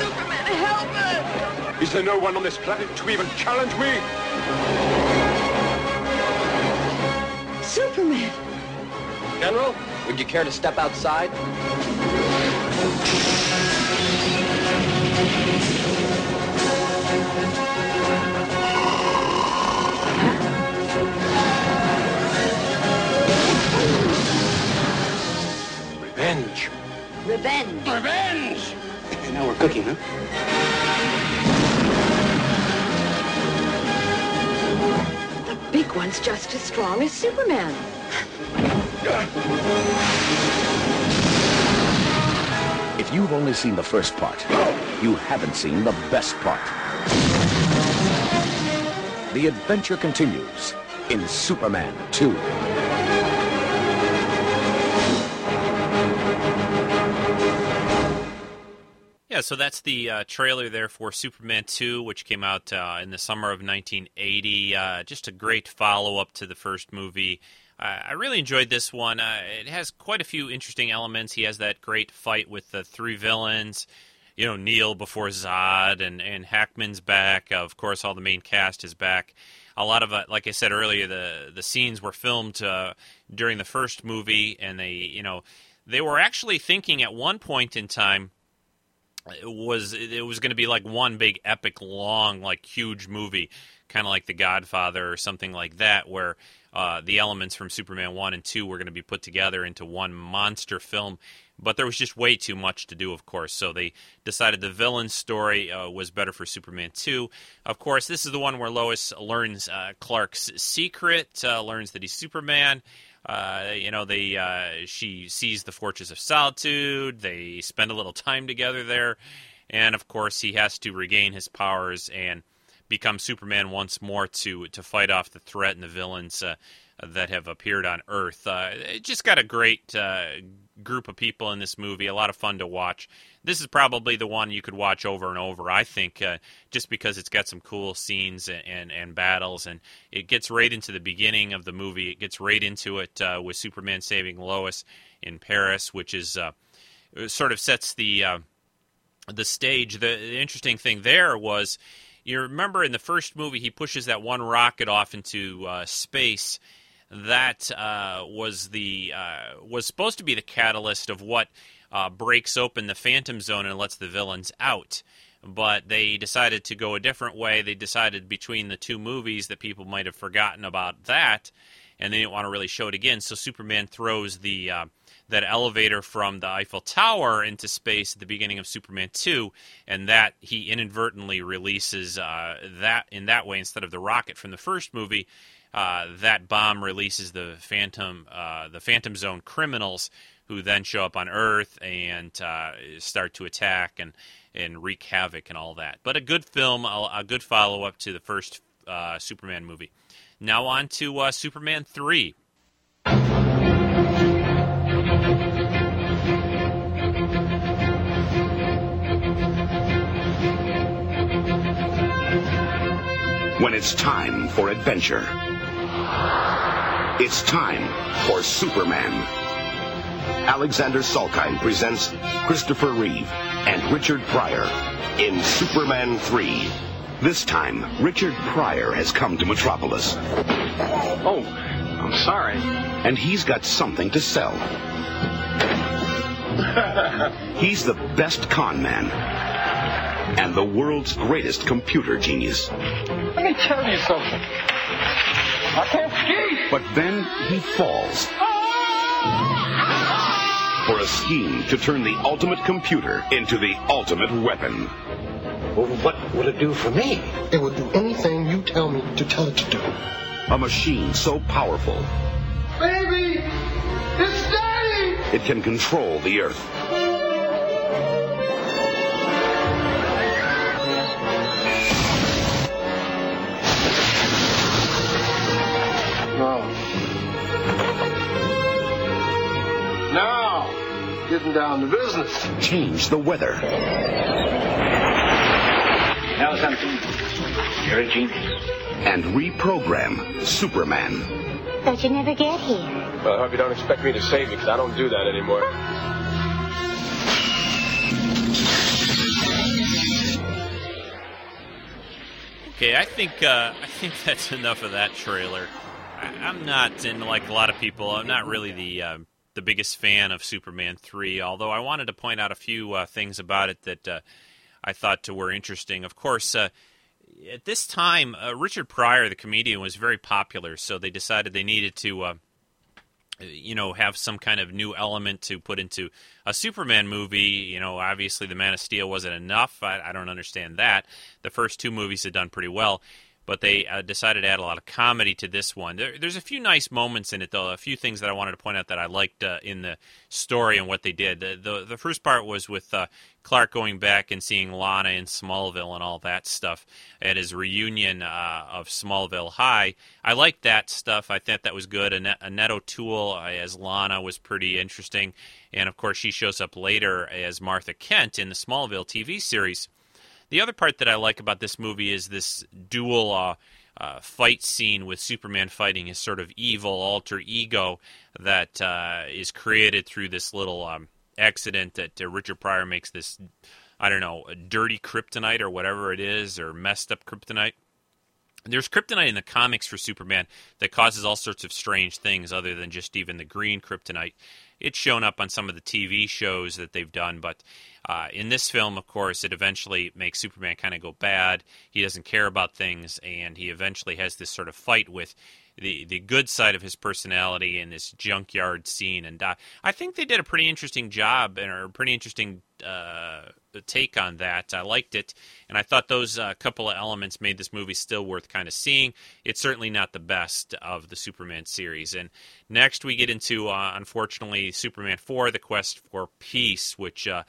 Speaker 11: Superman, help us!
Speaker 13: Is there no one on this planet to even challenge me?
Speaker 14: Superman!
Speaker 11: General, would you care to step outside? Cooking, huh?
Speaker 14: The big one's just as strong as Superman.
Speaker 12: If you've only seen the first part, you haven't seen the best part. The adventure continues in Superman 2.
Speaker 2: So that's the uh, trailer there for Superman 2, which came out uh, in the summer of 1980. Uh, just a great follow up to the first movie. I really enjoyed this one. Uh, it has quite a few interesting elements. He has that great fight with the three villains. You know, Kneel before Zod, and, and Hackman's back. of course, all the main cast is back. A lot of, uh, like I said earlier, the the scenes were filmed uh, during the first movie, and they, you know, they were actually thinking at one point in time it was it was going to be like one big epic long like huge movie kind of like the godfather or something like that where uh, the elements from superman 1 and 2 were going to be put together into one monster film. But there was just way too much to do of course. So they decided the villain story uh, was better for superman 2 of course this is the one where lois learns uh, clark's secret uh, learns that he's superman uh, you know, they uh, she sees the Fortress of Solitude. They spend a little time together there, and of course, he has to regain his powers and become Superman once more to to fight off the threat and the villains uh, that have appeared on Earth. Uh, it just got a great uh, group of people in this movie. A lot of fun to watch. This is probably the one you could watch over and over. I think uh, just because it's got some cool scenes and, and, and battles, and it gets right into the beginning of the movie. It gets right into it uh, with Superman saving Lois in Paris, which is uh, sort of sets the uh, the stage. The, interesting thing there was. You remember in the first movie, he pushes that one rocket off into uh, space, that uh, was the uh, was supposed to be the catalyst of what uh, breaks open the Phantom Zone and lets the villains out. But they decided to go a different way. They decided between the two movies that people might have forgotten about that, and they didn't want to really show it again. So Superman throws the uh, that elevator from the Eiffel Tower into space at the beginning of Superman 2, and that he inadvertently releases uh, that in that way instead of the rocket from the first movie. Uh, that bomb releases the Phantom, uh, the Phantom Zone criminals, who then show up on Earth and uh, start to attack. And and wreak havoc and all that. But a good film, a, a good follow up to the first uh, Superman movie. Now on to uh, Superman three.
Speaker 15: When it's time for adventure, it's time for Superman. Alexander Salkind presents Christopher Reeve and Richard Pryor in Superman 3. This time, Richard Pryor has come to Metropolis.
Speaker 13: Oh, I'm sorry.
Speaker 15: And he's got something to sell. He's the best con man and the world's greatest computer genius.
Speaker 13: Let me tell you something. I can't ski.
Speaker 15: But then he falls for a scheme to turn the ultimate computer into the ultimate weapon.
Speaker 13: Well, what will it do for me?
Speaker 16: It will do anything you tell me to tell it to do.
Speaker 15: A machine so powerful
Speaker 13: Baby! It's Daddy!
Speaker 15: it can control the Earth.
Speaker 16: No. Now, getting down to business.
Speaker 15: Change the weather.
Speaker 10: Now something. You're a genius.
Speaker 15: And reprogram Superman.
Speaker 17: Thought you'd never get here.
Speaker 16: Well, I hope you don't expect me to save you, because I don't do that anymore.
Speaker 2: Okay, I think uh, I think that's enough of that trailer. I'm not, and like a lot of people, I'm not really the uh, the biggest fan of Superman three. Although I wanted to point out a few uh, things about it that uh, I thought were interesting. Of course, uh, at this time, uh, Richard Pryor, the comedian, was very popular, so they decided they needed to. Uh, you know, have some kind of new element to put into a Superman movie. You know, obviously the Man of Steel wasn't enough. I, I don't understand that. The first two movies had done pretty well, but they uh, decided to add a lot of comedy to this one. There, there's a few nice moments in it, though. A few things that I wanted to point out that I liked uh, in the story and what they did. The the, the first part was with uh, Clark going back and seeing Lana in Smallville and all that stuff at his reunion uh, of Smallville High. I liked that stuff. I thought that was good. Annette, Annette O'Toole uh, as Lana was pretty interesting, and of course she shows up later as Martha Kent in the Smallville TV series. The other part that I like about this movie is this dual uh, uh, fight scene with Superman fighting his sort of evil alter ego that uh, is created through this little um, accident that uh, Richard Pryor makes this, I don't know, dirty kryptonite or whatever it is, or messed up kryptonite. There's kryptonite in the comics for Superman that causes all sorts of strange things other than just even the green kryptonite. It's shown up on some of the TV shows that they've done, but uh, in this film, of course, it eventually makes Superman kind of go bad. He doesn't care about things, and he eventually has this sort of fight with the the good side of his personality in this junkyard scene. And uh, I think they did a pretty interesting job and a pretty interesting uh, take on that. I liked it, and I thought those uh, couple of elements made this movie still worth kind of seeing. It's certainly not the best of the Superman series. And next we get into, uh, unfortunately, Superman 4: The Quest for Peace, which uh,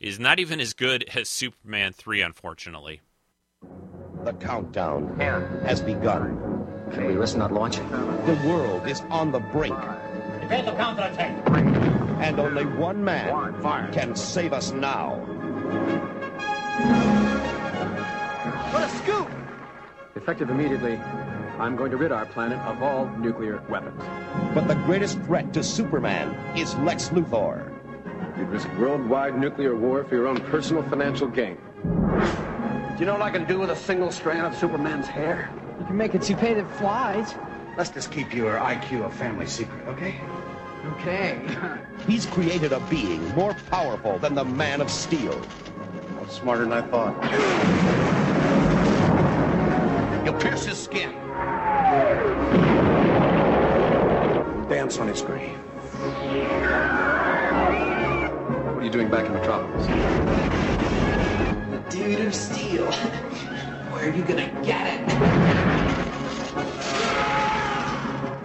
Speaker 2: is not even as good as Superman 3, unfortunately.
Speaker 18: The countdown has begun.
Speaker 11: Can we risk not launching?
Speaker 18: The world is on the brink.
Speaker 19: Prepare to counterattack.
Speaker 18: And only one man can save us now.
Speaker 19: What a scoop!
Speaker 20: Effective immediately, I'm going to rid our planet of all nuclear weapons.
Speaker 18: But the greatest threat to Superman is Lex Luthor.
Speaker 20: You'd risk worldwide nuclear war for your own personal financial gain.
Speaker 19: Do you know what I can do with a single strand of Superman's hair?
Speaker 21: You can make a toupee that flies.
Speaker 22: Let's just keep your IQ a family secret, okay?
Speaker 21: Okay.
Speaker 18: He's created a being more powerful than the Man of Steel.
Speaker 22: That's smarter than I thought.
Speaker 13: You'll pierce his skin.
Speaker 22: Dance on his grave.
Speaker 20: What are you doing back in Metropolis?
Speaker 21: The dude of steel. Are you gonna get it?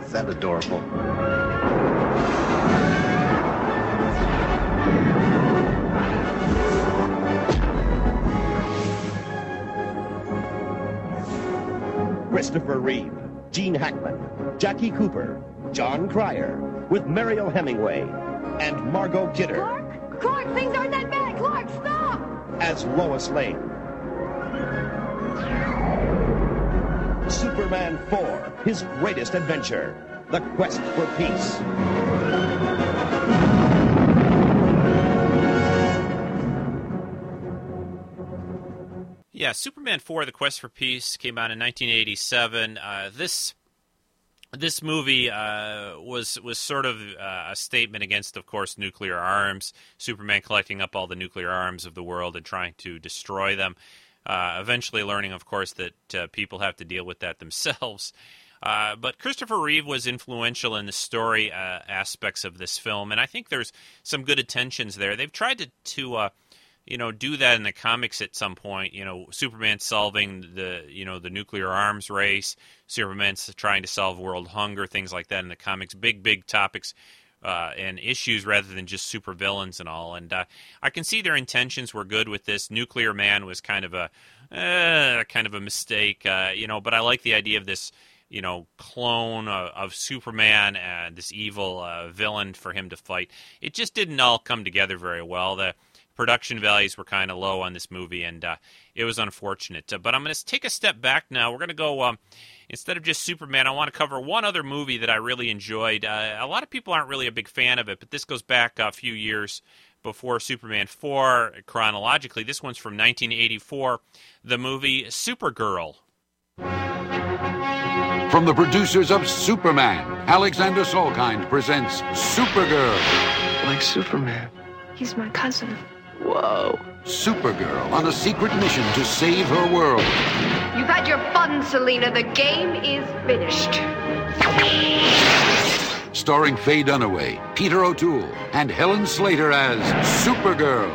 Speaker 22: Is that adorable?
Speaker 18: Christopher Reeve, Gene Hackman, Jackie Cooper, Jon Cryer, with Mariel Hemingway and Margot Kidder.
Speaker 14: Clark, Clark, things aren't that bad. Clark, stop!
Speaker 18: As Lois Lane. Superman 4, his greatest adventure, The Quest for Peace.
Speaker 2: Yeah, Superman 4: The Quest for Peace came out in 1987. Uh, this this movie uh, was was sort of uh, a statement against, of course, nuclear arms. Superman collecting up all the nuclear arms of the world and trying to destroy them. Uh, eventually, learning, of course, that uh, people have to deal with that themselves. Uh, but Christopher Reeve was influential in the story uh, aspects of this film, and I think there's some good attentions there. They've tried to to you know do that in the comics at some point you know superman solving the you know the nuclear arms race superman's trying to solve world hunger things like that in the comics big big topics uh, and issues rather than just super villains and all and uh, i can see their intentions were good with this nuclear man was kind of a uh, kind of a mistake uh, you know but i like the idea of this you know, clone of, of Superman and this evil uh, villain for him to fight. It just didn't all come together very well. The production values were kind of low on this movie, and uh, it was unfortunate. Uh, but I'm going to take a step back now. We're going to go. Um, instead of just Superman, I want to cover one other movie that I really enjoyed. Uh, a lot of people aren't really a big fan of it, but this goes back a few years before Superman 4 chronologically. This one's from 1984, the movie Supergirl.
Speaker 23: From the producers of Superman, Alexander Salkind presents Supergirl.
Speaker 24: Like Superman.
Speaker 17: He's my cousin.
Speaker 24: Whoa.
Speaker 23: Supergirl on a secret mission to save her world.
Speaker 14: You've had your fun, Selena. The game is finished.
Speaker 23: Starring Faye Dunaway, Peter O'Toole, and Helen Slater as Supergirl.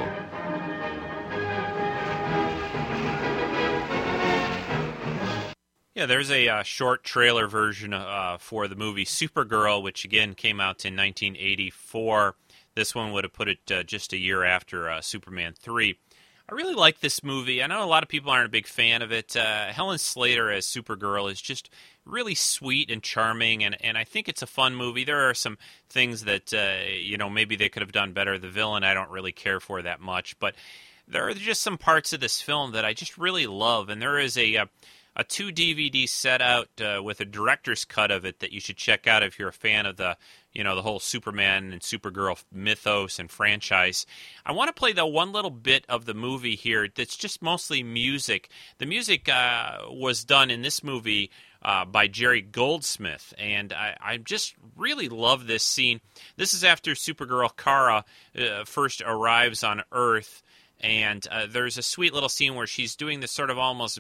Speaker 2: Yeah, there's a uh, short trailer version uh, for the movie Supergirl, which again came out in 1984. This one would have put it uh, just a year after uh, Superman 3. I really like this movie. I know a lot of people aren't a big fan of it. Uh, Helen Slater as Supergirl is just really sweet and charming, and, and I think it's a fun movie. There are some things that, uh, you know, maybe they could have done better. The villain I don't really care for that much, but there are just some parts of this film that I just really love, and there is a a two DVD set out uh, with a director's cut of it that you should check out if you're a fan of the you know the whole Superman and Supergirl mythos and franchise. I want to play the one little bit of the movie here that's just mostly music. The music uh, was done in this movie. Uh, by Jerry Goldsmith, and I, I, just really love this scene. This is after Supergirl Kara uh, first arrives on Earth, and uh, there's a sweet little scene where she's doing this sort of almost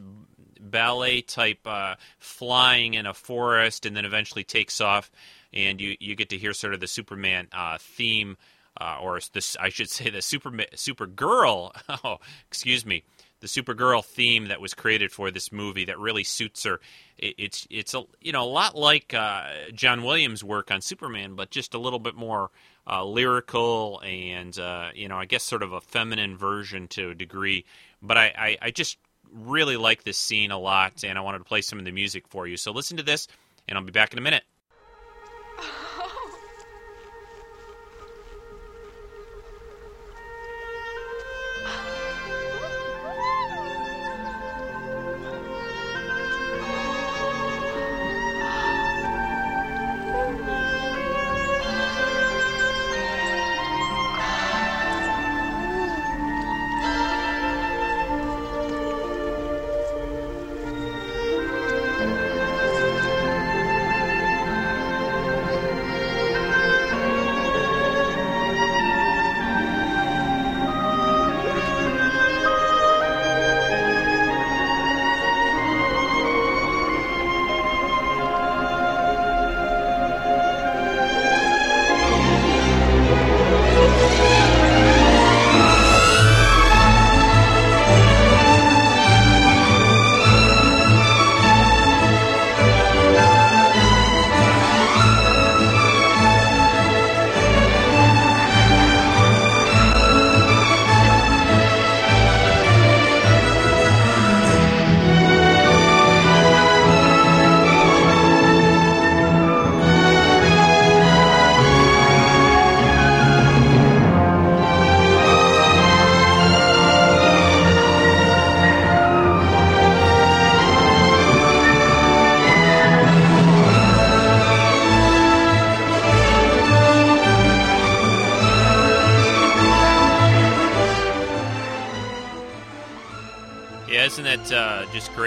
Speaker 2: ballet type uh, flying in a forest, and then eventually takes off, and you you get to hear sort of the Superman uh, theme, uh, or this I should say the Superman Supergirl. Oh, excuse me. The Supergirl theme that was created for this movie that really suits her. It, it's it's a you know a lot like uh, John Williams' work on Superman, but just a little bit more uh, lyrical and uh, you know I guess sort of a feminine version to a degree. But I, I, I just really like this scene a lot, and I wanted to play some of the music for you. So listen to this, and I'll be back in a minute.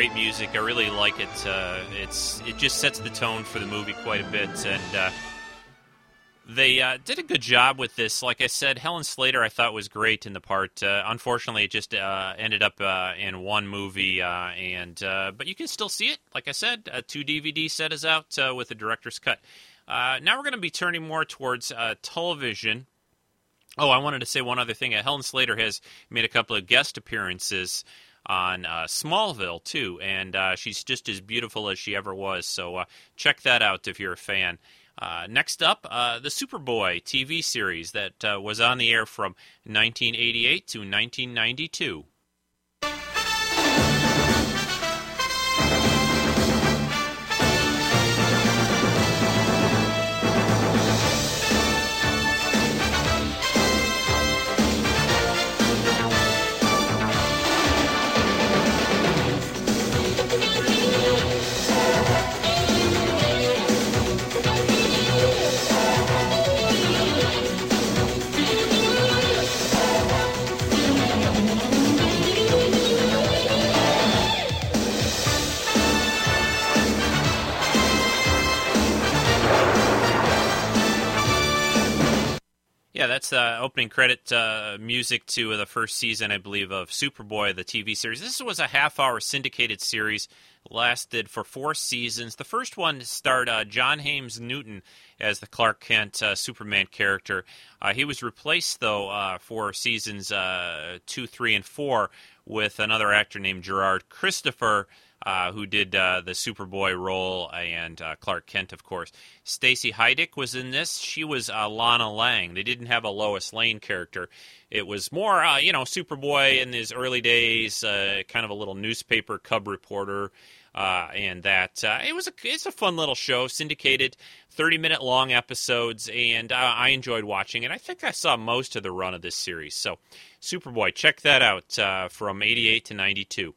Speaker 2: Great music. I really like it. Uh, it's it just sets the tone for the movie quite a bit, and uh, they uh, did a good job with this. Like I said, Helen Slater I thought was great in the part. Uh, unfortunately, it just uh, ended up uh, in one movie, and but you can still see it. Like I said, a two DVD set is out with a director's cut. Now we're going to be turning more towards television. Oh, I wanted to say one other thing. Helen Slater has made a couple of guest appearances on uh, Smallville too, and uh, she's just as beautiful as she ever was. So uh, check that out if you're a fan. Uh, next up, uh, the Superboy TV series that uh, was on the air from 1988 to 1992. Yeah, that's uh, opening credit uh, music to the first season, I believe, of Superboy, the TV series. This was a half-hour syndicated series, lasted for four seasons. The first one starred uh, John Haymes Newton as the Clark Kent uh, Superman character. Uh, he was replaced, though, uh, for seasons two, three, and four with another actor named Gerard Christopher. Uh, who did uh, the Superboy role and uh, Clark Kent, of course. Stacy Haiduk was in this. She was uh, Lana Lang. They didn't have a Lois Lane character. It was more, uh, you know, Superboy in his early days, uh, kind of a little newspaper cub reporter. And that it was a it's a fun little show, syndicated, thirty minute long episodes, and I enjoyed watching it. I think I saw most of the run of this series. So, Superboy, check that out from eighty eight to ninety two.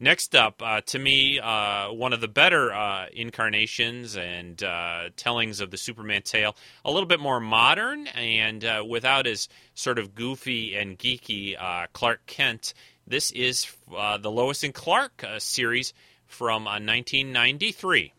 Speaker 2: Next up, uh, to me, uh, one of the better uh, incarnations and uh, tellings of the Superman tale, a little bit more modern and uh, without as sort of goofy and geeky uh, Clark Kent. This is the Lois and Clark series from 1993.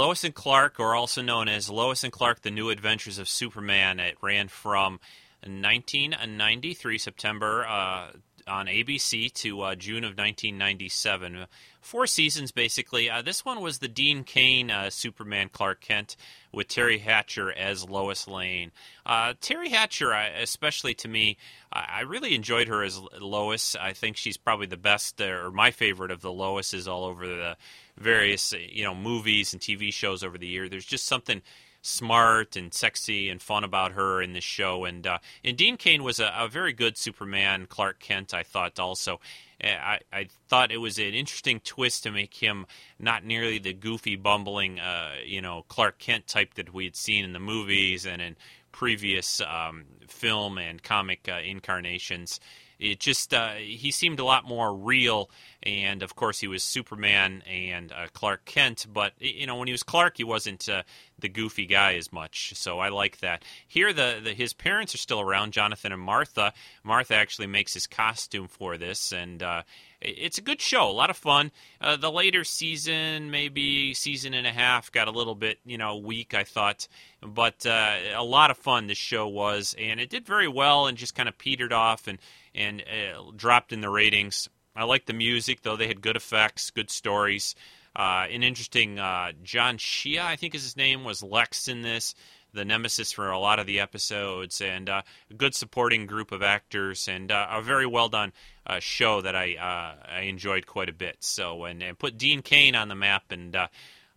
Speaker 2: Lois and Clark, or also known as Lois and Clark: The New Adventures of Superman. It ran from 1993 September uh, on ABC to uh, June of 1997. Four seasons, basically. Uh, this one was the Dean Cain uh, Superman Clark Kent with Teri Hatcher as Lois Lane. Uh, Teri Hatcher, especially to me, I-, really enjoyed her as Lois. I think she's probably the best, uh, or my favorite of the Loises all over the various you know movies and TV shows over the year. There's just something smart and sexy and fun about her in this show. And uh, and Dean Cain was a, a very good Superman Clark Kent. I thought also. I, I thought it was an interesting twist to make him not nearly the goofy, bumbling, uh, you know, Clark Kent type that we had seen in the movies and in previous um, film and comic uh, incarnations. It just uh, he seemed a lot more real, and of course he was Superman and uh, Clark Kent. But you know when he was Clark, he wasn't uh, the goofy guy as much. So I like that. Here, the, the his parents are still around, Jonathan and Martha. Martha actually makes his costume for this, and uh, it's a good show, a lot of fun. Uh, the later season, maybe season and a half, got a little bit you know weak, I thought, but uh, a lot of fun this show was, and it did very well, and just kind of petered off and and uh, dropped in the ratings I like the music, though. They had good effects, good stories. Uh, an interesting uh, John Shea, I think is his name, was Lex in this, the nemesis for a lot of the episodes, and uh, a good supporting group of actors, and uh, a very well done uh, show that I uh, I enjoyed quite a bit. So and, and put Dean Cain on the map, and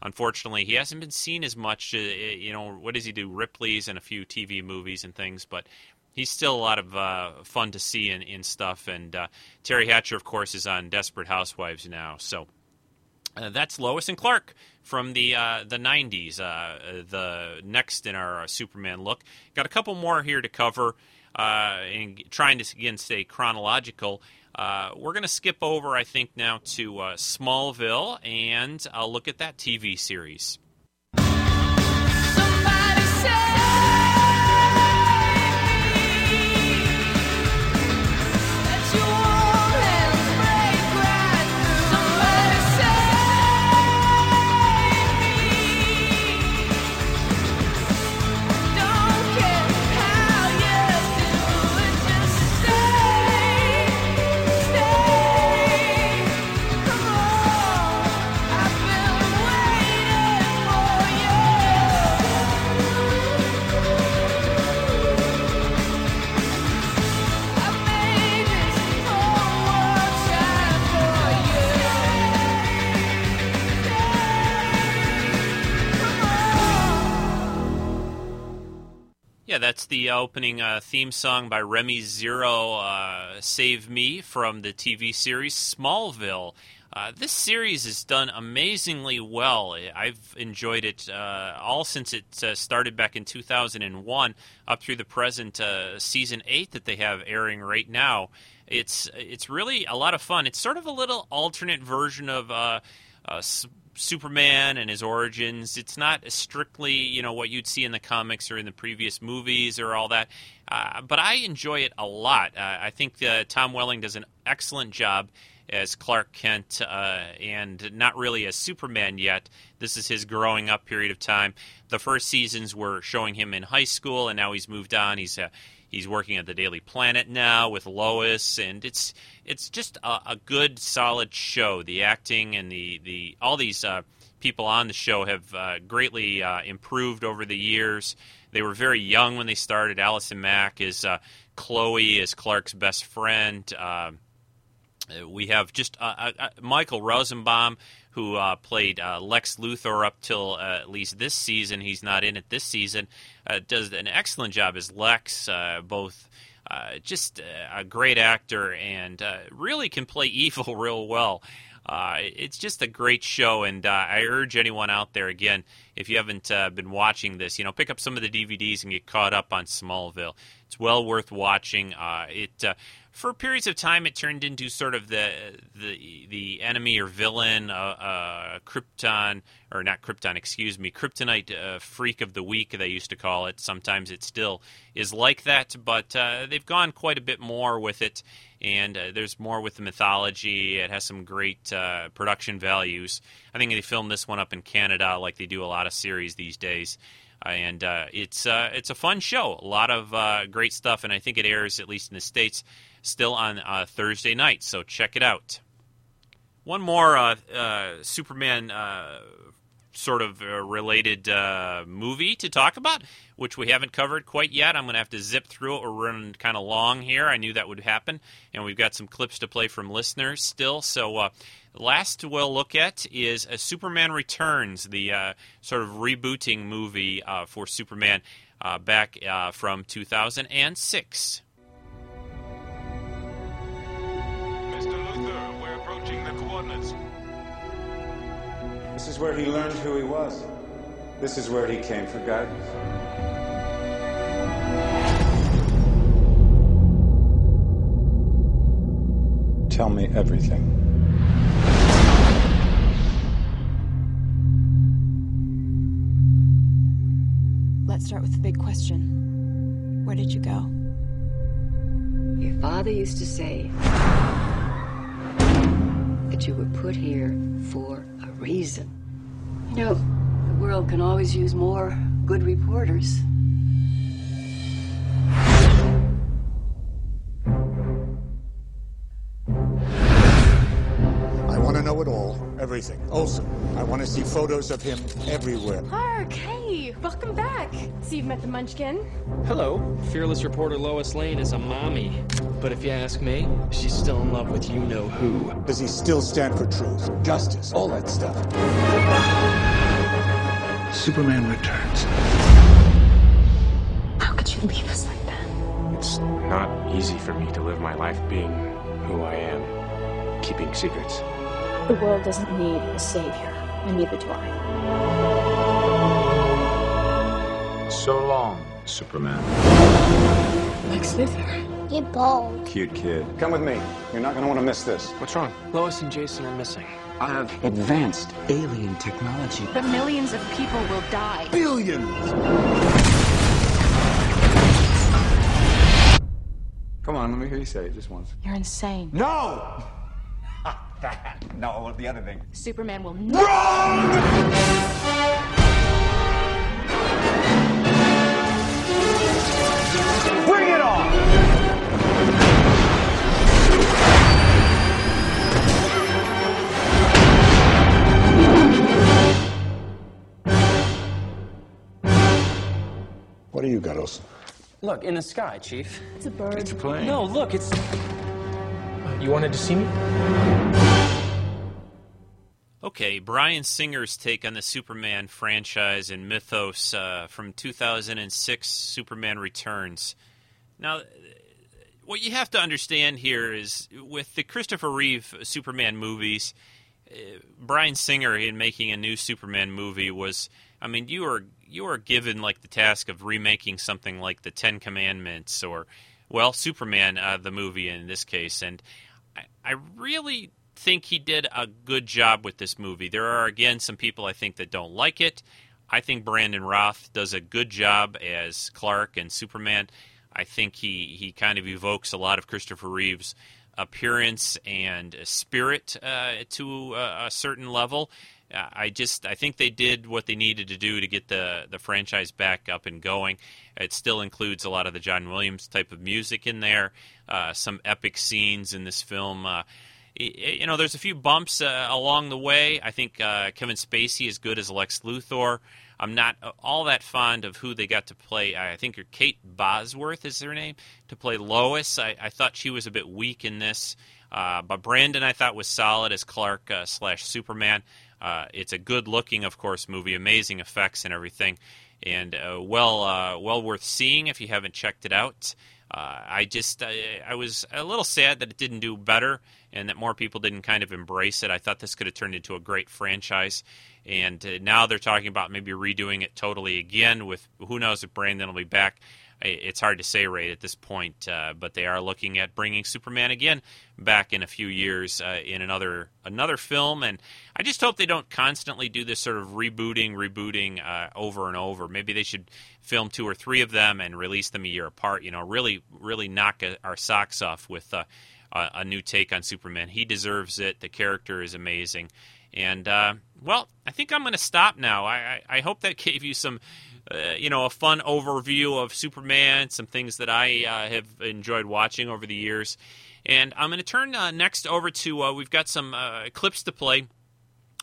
Speaker 2: unfortunately he hasn't been seen as much. you know, what does he do? Ripley's and a few TV movies and things, but he's still a lot of uh, fun to see in, in stuff. And uh, Teri Hatcher, of course, is on Desperate Housewives now. So uh, that's Lois and Clark from the uh, the 90s. Uh, the next in our uh, Superman look. Got a couple more here to cover. and trying to again stay chronological. we're going to skip over, I think, now to Smallville, and I'll look at that TV series. Yeah, that's the opening uh, theme song by Remy Zero, uh, Save Me, from the TV series Smallville. Uh, this series has done amazingly well. I've enjoyed it uh, all since it uh, started back in 2001 up through the present uh, season 8 that they have airing right now. It's it's really a lot of fun. It's sort of a little alternate version of Superman and his origins. It's not strictly, you know, what you'd see in the comics or in the previous movies or all that. Uh, but I enjoy it a lot. Uh, I think uh, Tom Welling does an excellent job as Clark Kent uh, and not really as Superman yet. This is his growing up period of time. The first seasons were showing him in high school, and now he's moved on. He's uh, He's working at the Daily Planet now with Lois, and it's it's just a, a good, solid show. The acting and the the all these uh, people on the show have uh, greatly uh, improved over the years. They were very young when they started. Allison Mack is uh, Chloe is Clark's best friend. Uh, we have just uh, Michael Rosenbaum who uh, played uh, Lex Luthor up till uh, at least this season. He's not in it this season. Uh, does an excellent job as Lex, uh, both. Uh, just a great actor and really can play evil real well. it's just a great show, and I urge anyone out there again, if you haven't been watching this, you know, pick up some of the DVDs and get caught up on Smallville. It's well worth watching. it for periods of time, it turned into sort of the the the enemy or villain, uh, uh, Krypton or not Krypton, excuse me, Kryptonite uh, freak of the week. They used to call it. Sometimes it still is like that, but uh, they've gone quite a bit more with it, and uh, there's more with the mythology. It has some great uh, production values. I think they filmed this one up in Canada, like they do a lot of series these days and uh, it's uh, it's a fun show. A lot of uh, great stuff, and I think it airs at least in the states still on uh, Thursday night, so check it out. One more uh, uh, Superman uh, sort of uh, related uh, movie to talk about, which we haven't covered quite yet. I'm going to have to zip through it. We're running kind of long here. I knew that would happen, and we've got some clips to play from listeners still. So, last we'll look at is Superman Returns, the sort of rebooting movie for Superman back from 2006.
Speaker 25: This is where he learned who he was. This is where he came for guidance. Tell me everything.
Speaker 26: Let's start with the big question. Where did you go?
Speaker 27: Your father used to say that you were put here for a reason. You know, the world can always use more good reporters.
Speaker 25: Everything. Olsen, I want to see photos of him everywhere.
Speaker 28: Clark, hey, welcome back. So you've met the Munchkin?
Speaker 29: Hello. Fearless reporter Lois Lane is a mommy. But if you ask me, she's still in love with you know who.
Speaker 25: Does he still stand for truth, justice, all that stuff?
Speaker 7: Superman returns.
Speaker 28: How could you leave us like that?
Speaker 30: It's not easy for me to live my life being who I am, keeping secrets.
Speaker 31: The world doesn't need a savior, and neither do I.
Speaker 30: So long, Superman.
Speaker 28: Lex Luthor.
Speaker 1: You're bald.
Speaker 25: Cute kid. Come with me. You're not going to want to miss this.
Speaker 30: What's wrong?
Speaker 29: Lois and Jason are missing.
Speaker 21: I have advanced alien technology.
Speaker 28: But millions of people will die.
Speaker 25: Billions! Come on, let me hear you say it just once.
Speaker 31: You're insane.
Speaker 25: No! That. No, the other thing.
Speaker 28: Superman will
Speaker 25: Bring it on! What do you got, Olsen?
Speaker 29: Look, in the sky, Chief.
Speaker 28: It's a bird.
Speaker 25: It's a plane.
Speaker 29: No, look, it's. You wanted to see me?
Speaker 2: Okay, Bryan Singer's take on the Superman franchise and mythos uh, from 2006 Superman Returns. Now, what you have to understand here is with the Christopher Reeve Superman movies, uh, Bryan Singer in making a new Superman movie was, I mean, you are you are given like the task of remaking something like the Ten Commandments or, well, Superman uh, the movie in this case, and I, really think he did a good job with this movie. There are again some people I think that don't like it. I think Brandon Routh does a good job as Clark and Superman. I think he, he kind of evokes a lot of Christopher Reeve's appearance and spirit uh, to a, a certain level. I just I think they did what they needed to do to get the the franchise back up and going. It still includes a lot of the John Williams type of music in there, uh, some epic scenes in this film. Uh, you know, there's a few bumps uh, along the way. I think uh, Kevin Spacey is good as Lex Luthor. I'm not uh, all that fond of who they got to play. I think Kate Bosworth is her name to play Lois. I, I thought she was a bit weak in this, uh, but Brandon I thought was solid as Clark slash Superman. Uh, it's a good looking, of course, movie, amazing effects and everything, and uh, well uh, well worth seeing if you haven't checked it out. Uh, I just I, I was a little sad that it didn't do better and that more people didn't kind of embrace it. I thought this could have turned into a great franchise, and uh, now they're talking about maybe redoing it totally again. With who knows if Brandon will be back. It's hard to say right at this point, uh, but they are looking at bringing Superman again back in a few years uh, in another another film, and I just hope they don't constantly do this sort of rebooting, rebooting uh, over and over. Maybe they should film two or three of them and release them a year apart. You know, really, really knock uh, our socks off with uh, a, a new take on Superman. He deserves it. The character is amazing, and uh, well, I think I'm going to stop now. I, I, I hope that gave you some. Uh, you know, a fun overview of Superman, some things that I uh, have enjoyed watching over the years. And I'm going to turn uh, next over to, uh, we've got some uh, clips to play.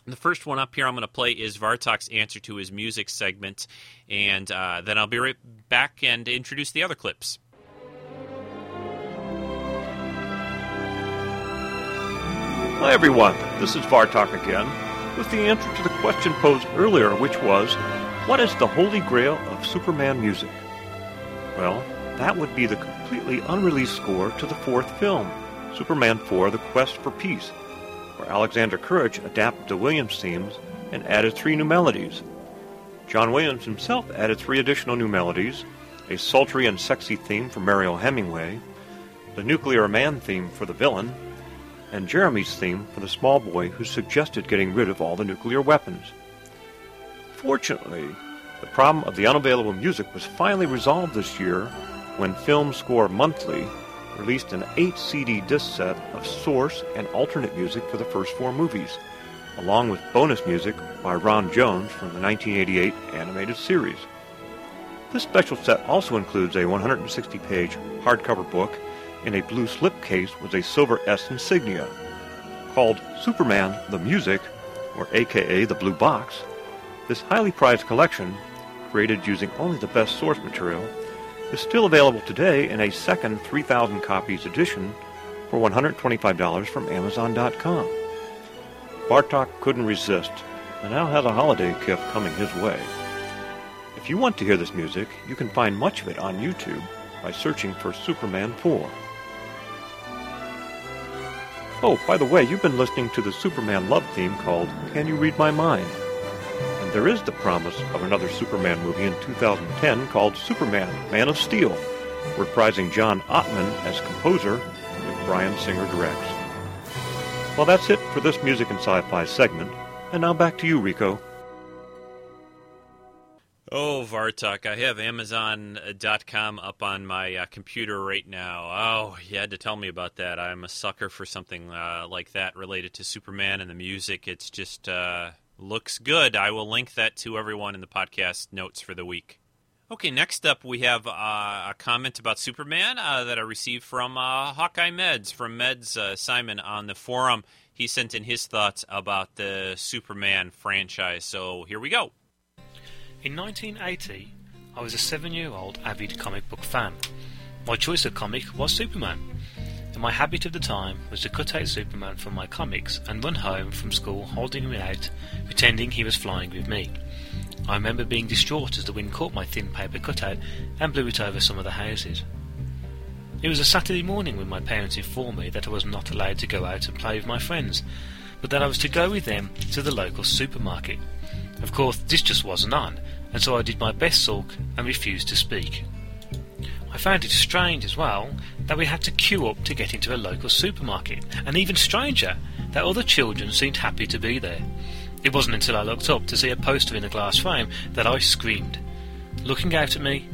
Speaker 2: The first one up here I'm going to play is Vartok's answer to his music segment, and then I'll be right back and introduce the other clips.
Speaker 5: Hi everyone, this is Vartok again, with the answer to the question posed earlier, which was, what is the holy grail of Superman music? Well, that would be the completely unreleased score to the fourth film, Superman 4 The Quest for Peace, where Alexander Courage adapted the Williams themes and added three new melodies. John Williams himself added three additional new melodies, a sultry and sexy theme for Mariel Hemingway, the Nuclear Man theme for the villain, and Jeremy's theme for the small boy who suggested getting rid of all the nuclear weapons. Fortunately, the problem of the unavailable music was finally resolved this year when Film Score Monthly released an 8 CD disc set of source and alternate music for the first four movies, along with bonus music by Ron Jones from the 1988 animated series. This special set also includes a 160 page hardcover book in a blue slipcase with a silver S insignia. Called Superman the Music,
Speaker 32: or AKA the Blue Box, this highly prized collection, created using only the best source material, is still available today in a second 3,000 copies edition for $125 from Amazon.com. Vartok couldn't resist and now has a holiday gift coming his way. If you want to hear this music, you can find much of it on YouTube by searching for Superman 4. Oh, by the way, you've been listening to the Superman love theme called Can You Read My Mind? There is the promise of another Superman movie in 2010 called Superman Man of Steel, reprising John Ottman as composer with Bryan Singer directs. Well, that's it for this Music and Sci-Fi segment. And now back to you, Rico.
Speaker 2: Oh, Vartok, I have Amazon.com up on my uh, computer right now. Oh, you had to tell me about that. I'm a sucker for something uh, like that related to Superman and the music. It's just uh, looks good. I will link that to everyone in the podcast notes for the week. Okay, next up we have uh, a comment about Superman uh, that I received from uh, Hawkeye Meds, from Meds Simon on the forum. He sent in his thoughts about the Superman franchise. So here we go.
Speaker 33: In 1980, I was a seven year old avid comic book fan. My choice of comic was Superman, my habit of the time was to cut out Superman from my comics and run home from school holding him out, pretending he was flying with me. I remember being distraught as the wind caught my thin paper cutout and blew it over some of the houses. It was a Saturday morning when my parents informed me that I was not allowed to go out and play with my friends, but that I was to go with them to the local supermarket. Of course, this just wasn't on, and so I did my best sulk and refused to speak. I found it strange as well that we had to queue up to get into a local supermarket, and even stranger that other children seemed happy to be there. It wasn't until I looked up to see a poster in a glass frame that I screamed. Looking out at me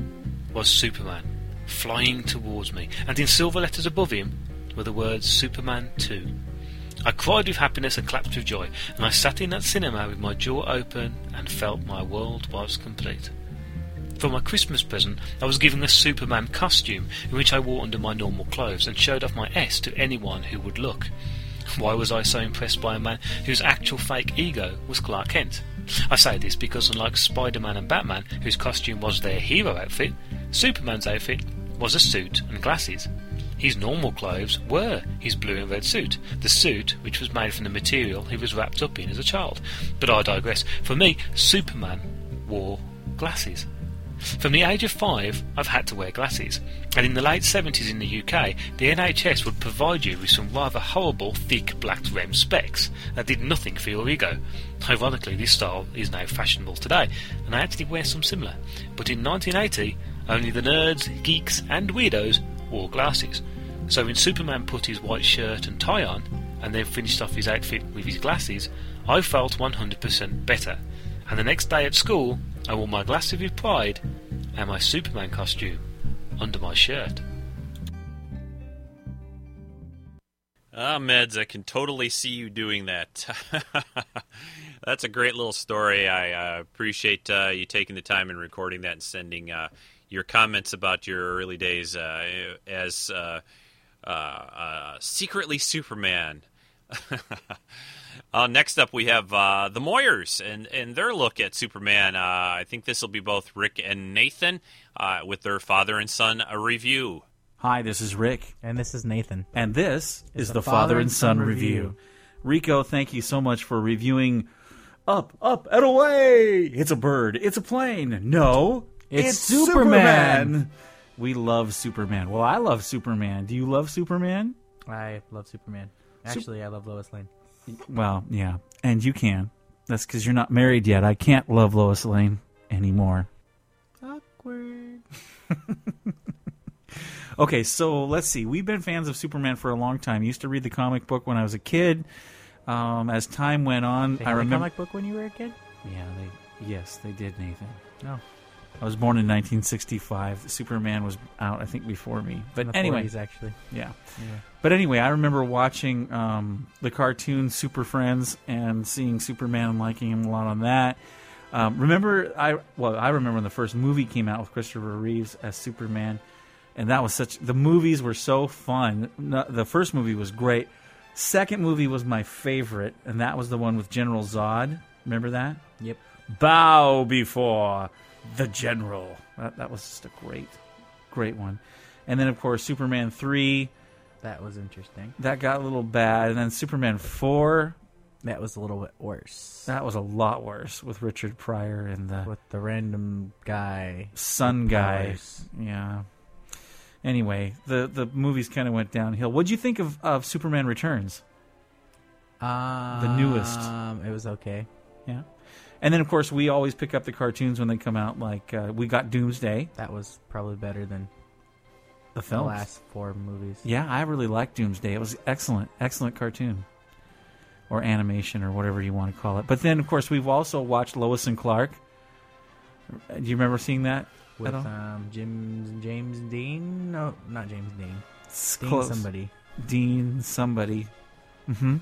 Speaker 33: was Superman, flying towards me, and in silver letters above him were the words Superman 2. I cried with happiness and clapped with joy, and I sat in that cinema with my jaw open and felt my world was complete. For my Christmas present, I was given a Superman costume in which I wore under my normal clothes and showed off my S to anyone who would look. Why was I so impressed by a man whose actual fake ego was Clark Kent? I say this because unlike Spider-Man and Batman, whose costume was their hero outfit, Superman's outfit was a suit and glasses. His normal clothes were his blue and red suit, the suit which was made from the material he was wrapped up in as a child. But I digress. For me, Superman wore glasses. From the age of five, I've had to wear glasses, and in the late 70s in the UK, the NHS would provide you with some rather horrible, thick black REM specs that did nothing for your ego. Ironically, this style is now fashionable today, and I actually wear some similar. But in 1980, only the nerds, geeks, and weirdos wore glasses. So when Superman put his white shirt and tie on, and then finished off his outfit with his glasses, I felt 100% better. And the next day at school, I wore my glasses with pride and my Superman costume under my shirt.
Speaker 2: Ah, Meds, I can totally see you doing that. That's a great little story. I uh, appreciate uh, you taking the time and recording that and sending uh, your comments about your early days uh, as uh, uh, secretly Superman. Uh, next up, we have uh, the Moyers and, and their look at Superman. Uh, I think this will be both Rick and Nathan with their father and son a review.
Speaker 7: Hi, this is Rick.
Speaker 34: And this is Nathan.
Speaker 7: And this is the Father and Son, review. review. Rico, thank you so much for reviewing Up, Up, and Away! It's a bird. It's a plane. No,
Speaker 34: it's,
Speaker 7: it's
Speaker 34: Superman.
Speaker 7: Superman. We love Superman. Well, I love Superman. Do you love Superman?
Speaker 34: I love Superman. Actually, Sup- I love Lois Lane.
Speaker 7: Well, yeah, and you can. That's because you're not married yet. I can't love Lois Lane anymore.
Speaker 34: Awkward.
Speaker 7: okay, so let's see. We've been fans of Superman for a long time. Used to read the comic book when I was a kid. Um, as time went on,
Speaker 34: they
Speaker 7: I remember
Speaker 34: comic book when you were a kid.
Speaker 7: Yeah, they yes, they did, Nathan.
Speaker 34: No.
Speaker 7: I was born in 1965. Superman was out, I think, before me. But anyway,
Speaker 34: 40s, actually,
Speaker 7: yeah.
Speaker 34: yeah.
Speaker 7: But anyway, I remember watching um, the cartoon Super Friends and seeing Superman and liking him a lot on that. Um, remember, I well, I remember when the first movie came out with Christopher Reeves as Superman, and that was such. The movies were so fun. The first movie was great. Second movie was my favorite, and that was the one with General Zod. Remember that?
Speaker 34: Yep.
Speaker 7: Bow before the General. That, that was just a great, great one. And then, of course, Superman 3.
Speaker 34: That was interesting.
Speaker 7: That got a little bad. And then Superman 4.
Speaker 34: That was a little bit worse.
Speaker 7: That was a lot worse with Richard Pryor and the
Speaker 34: With the random guy.
Speaker 7: sun guy.
Speaker 34: powers.
Speaker 7: Yeah. Anyway, the the movies kind of went downhill. What'd you think of, of Superman Returns?
Speaker 34: Um,
Speaker 7: The newest.
Speaker 34: It was okay.
Speaker 7: Yeah. And then, of course, we always pick up the cartoons when they come out. Like uh, we got Doomsday,
Speaker 34: That was probably better than
Speaker 7: the
Speaker 34: the last four movies.
Speaker 7: Yeah, I really liked Doomsday. It was excellent, excellent cartoon, or animation, or whatever you want to call it. But then, of course, we've also watched Lois and Clark. Do you remember seeing that?
Speaker 34: With um, James James Dean? No, not James Dean.
Speaker 7: It's
Speaker 34: Dean
Speaker 7: close.
Speaker 34: somebody.
Speaker 7: Dean somebody. hmm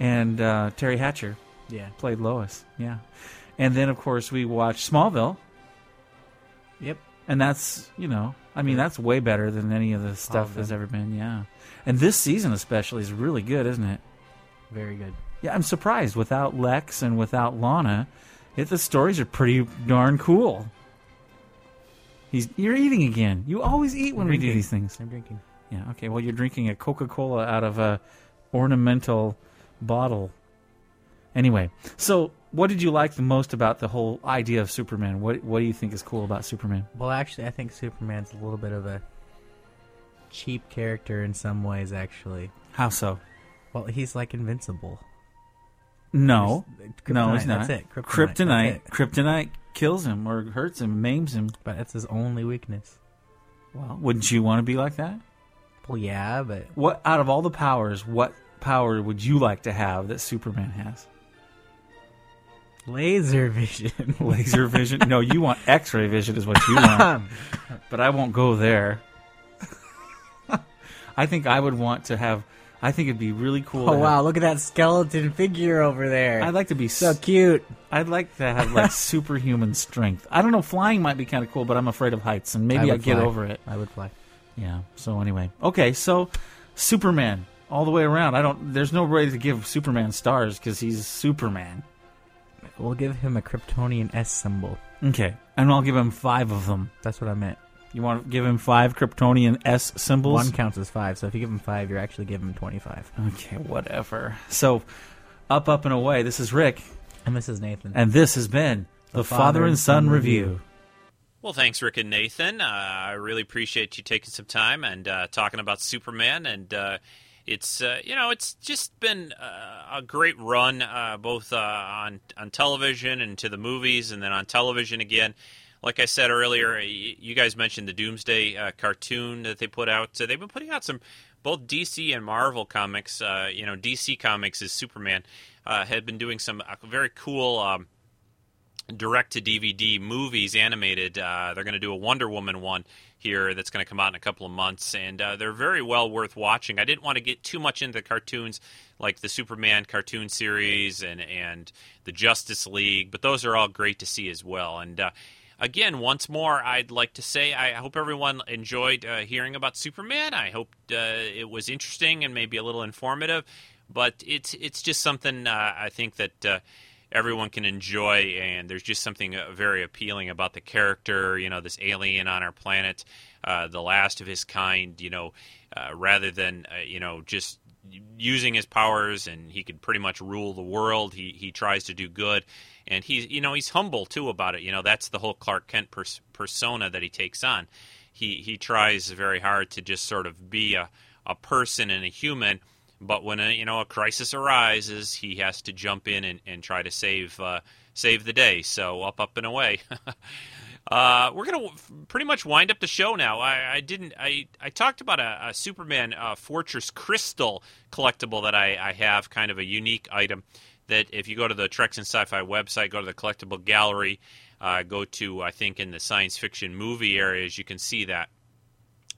Speaker 7: And uh, Teri Hatcher
Speaker 34: Yeah.
Speaker 7: played Lois. Yeah. And then, of course, we watched Smallville.
Speaker 34: Yep.
Speaker 7: And that's, you know, I mean, that's way better than any of the stuff that's ever been. Yeah. And this season, especially, is really good, isn't it?
Speaker 34: Very good.
Speaker 7: Yeah, I'm surprised. Without Lex and without Lana, it, the stories are pretty darn cool. He's you're eating again. You always eat when we do these things.
Speaker 34: I'm drinking.
Speaker 7: Yeah. Okay. Well, you're drinking a Coca-Cola out of a ornamental bottle. Anyway, so what did you like the most about the whole idea of Superman? What What do you think is cool about Superman?
Speaker 34: Well, actually, I think Superman's a little bit of a cheap character in some ways. Actually,
Speaker 7: How so?
Speaker 34: well, he's like invincible.
Speaker 7: No,
Speaker 34: There's-
Speaker 7: no, he's not.
Speaker 34: that's it, kryptonite,
Speaker 7: Kryptonite.
Speaker 34: that's
Speaker 7: Kryptonite kills him or hurts him, maims him.
Speaker 34: But that's his only weakness.
Speaker 7: Well, wouldn't you want to be like that?
Speaker 34: Well, yeah, but
Speaker 7: What out of all the powers, what power would you like to have that Superman has?
Speaker 34: Laser vision.
Speaker 7: Laser vision? no, you want X-ray vision is what you want. but I won't go there. I think I would want to have. I think it'd be really cool.
Speaker 34: Oh wow!
Speaker 7: have-
Speaker 34: Look at that skeleton figure over there.
Speaker 7: I'd like to be
Speaker 34: so cute.
Speaker 7: I'd like to have like superhuman strength. I don't know. Flying might be kind of cool, but I'm afraid of heights, and maybe
Speaker 34: I
Speaker 7: I get
Speaker 34: fly.
Speaker 7: over it.
Speaker 34: I would fly.
Speaker 7: Yeah. So anyway, okay. So Superman all the way around. I don't. There's no way to give Superman stars because he's Superman.
Speaker 34: We'll give him a Kryptonian S symbol.
Speaker 7: Okay, and I'll give him five of them.
Speaker 34: That's what I meant.
Speaker 7: You want to give him five Kryptonian S symbols?
Speaker 34: One counts as five, so if you give him five, you're actually giving him twenty-five.
Speaker 7: Okay, whatever. So, up, up, and away. This is Rick,
Speaker 34: And this is Nathan.
Speaker 7: and this has been the, Father, and Son, review.
Speaker 2: Well, thanks, Rick and Nathan. Uh, I really appreciate you taking some time and uh, talking about Superman. And uh, it's uh, you know it's just been uh, a great run, uh, both uh, on on television and to the movies, and then on television again. Like I said earlier, you guys mentioned the Doomsday uh, cartoon that they put out. So they've been putting out some both DC and Marvel comics. Uh, you know, DC Comics is Superman had been doing some very cool. Um, direct to DVD movies animated. They're going to do a Wonder Woman one here that's going to come out in a couple of months, and uh, they're very well worth watching. I didn't want to get too much into the cartoons like the Superman cartoon series and and the Justice League, but those are all great to see as well. And uh, again, once more, I'd like to say I hope everyone enjoyed uh, hearing about Superman. I hope uh, it was interesting and maybe a little informative. But it's it's just something uh, I think that uh, everyone can enjoy, and there's just something uh, very appealing about the character. You know, this alien on our planet, uh, the last of his kind. You know, uh, rather than uh, you know just using his powers and he could pretty much rule the world. He he tries to do good, and he's you know he's humble too about it. You know that's the whole Clark Kent pers- persona that he takes on. He he tries very hard to just sort of be a a person and a human. But when a you know a crisis arises, he has to jump in and, and try to save uh, save the day. So up up and away. Uh, we're gonna pretty much wind up the show now. I, I didn't. I, I talked about a, a Superman uh, Fortress Crystal collectible that I, I have, kind of a unique item. That if you go to the Treks in Sci-Fi website, go to the collectible gallery, uh, go to I think in the science fiction movie areas, you can see that.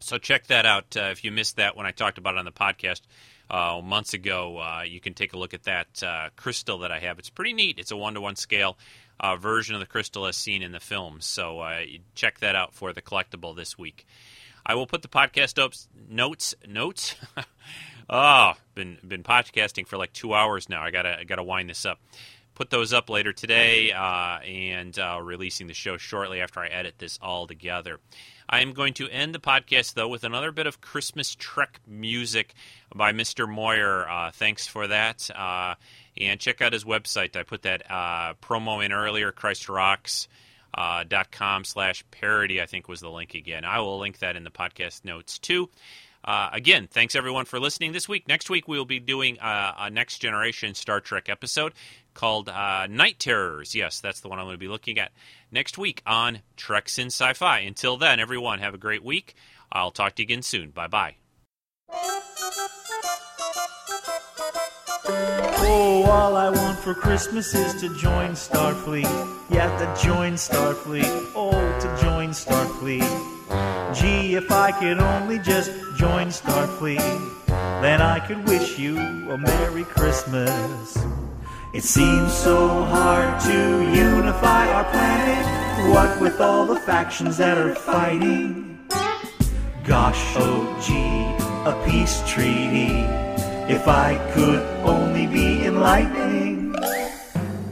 Speaker 2: So check that out. Uh, if you missed that when I talked about it on the podcast uh, months ago, uh, you can take a look at that uh, crystal that I have. It's pretty neat. It's a one to one scale uh, version of the crystal as seen in the film. So uh, check that out for the collectible this week. I will put the podcast ups, notes notes Oh, been been podcasting for like two hours now. I gotta I gotta wind this up. Put those up later today, uh, and uh, releasing the show shortly after I edit this all together. I am going to end the podcast though with another bit of Christmas Trek music by Mr. Moyer. Uh, thanks for that, uh, and check out his website. I put that uh, promo in earlier. Christ Rocks. Uh, slash parody, I think was the link again. I will link that in the podcast notes too. Uh, again, thanks everyone for listening this week. Next week, we will be doing uh, a next generation Star Trek episode called Night Terrors. Yes, that's the one I'm going to be looking at next week on Treks in Sci Fi. Until then, everyone, have a great week. I'll talk to you again soon. Bye bye.
Speaker 7: Oh, all I want for Christmas is to join Starfleet. Yeah, to join Starfleet. Oh, to join Starfleet. Gee, if I could only just join Starfleet, then I could wish you a Merry Christmas. It seems so hard to unify our planet, what with all the factions that are fighting. Gosh, oh gee, a peace treaty. If I could only be enlightening.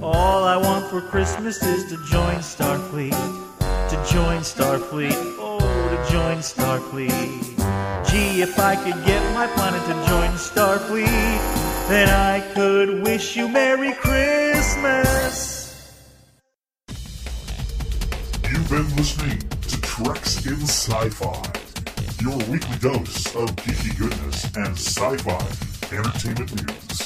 Speaker 7: All I want for Christmas is to join Starfleet. To join Starfleet. Oh, to join Starfleet. Gee, if I could get my planet to join Starfleet, then I could wish you Merry Christmas.
Speaker 35: You've been listening to Treks in Sci-Fi, your weekly dose of geeky goodness and sci-fi entertainment news.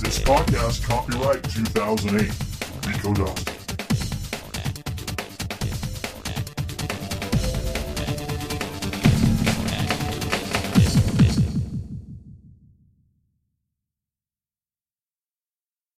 Speaker 35: This podcast copyright 2008. Rico Dawson.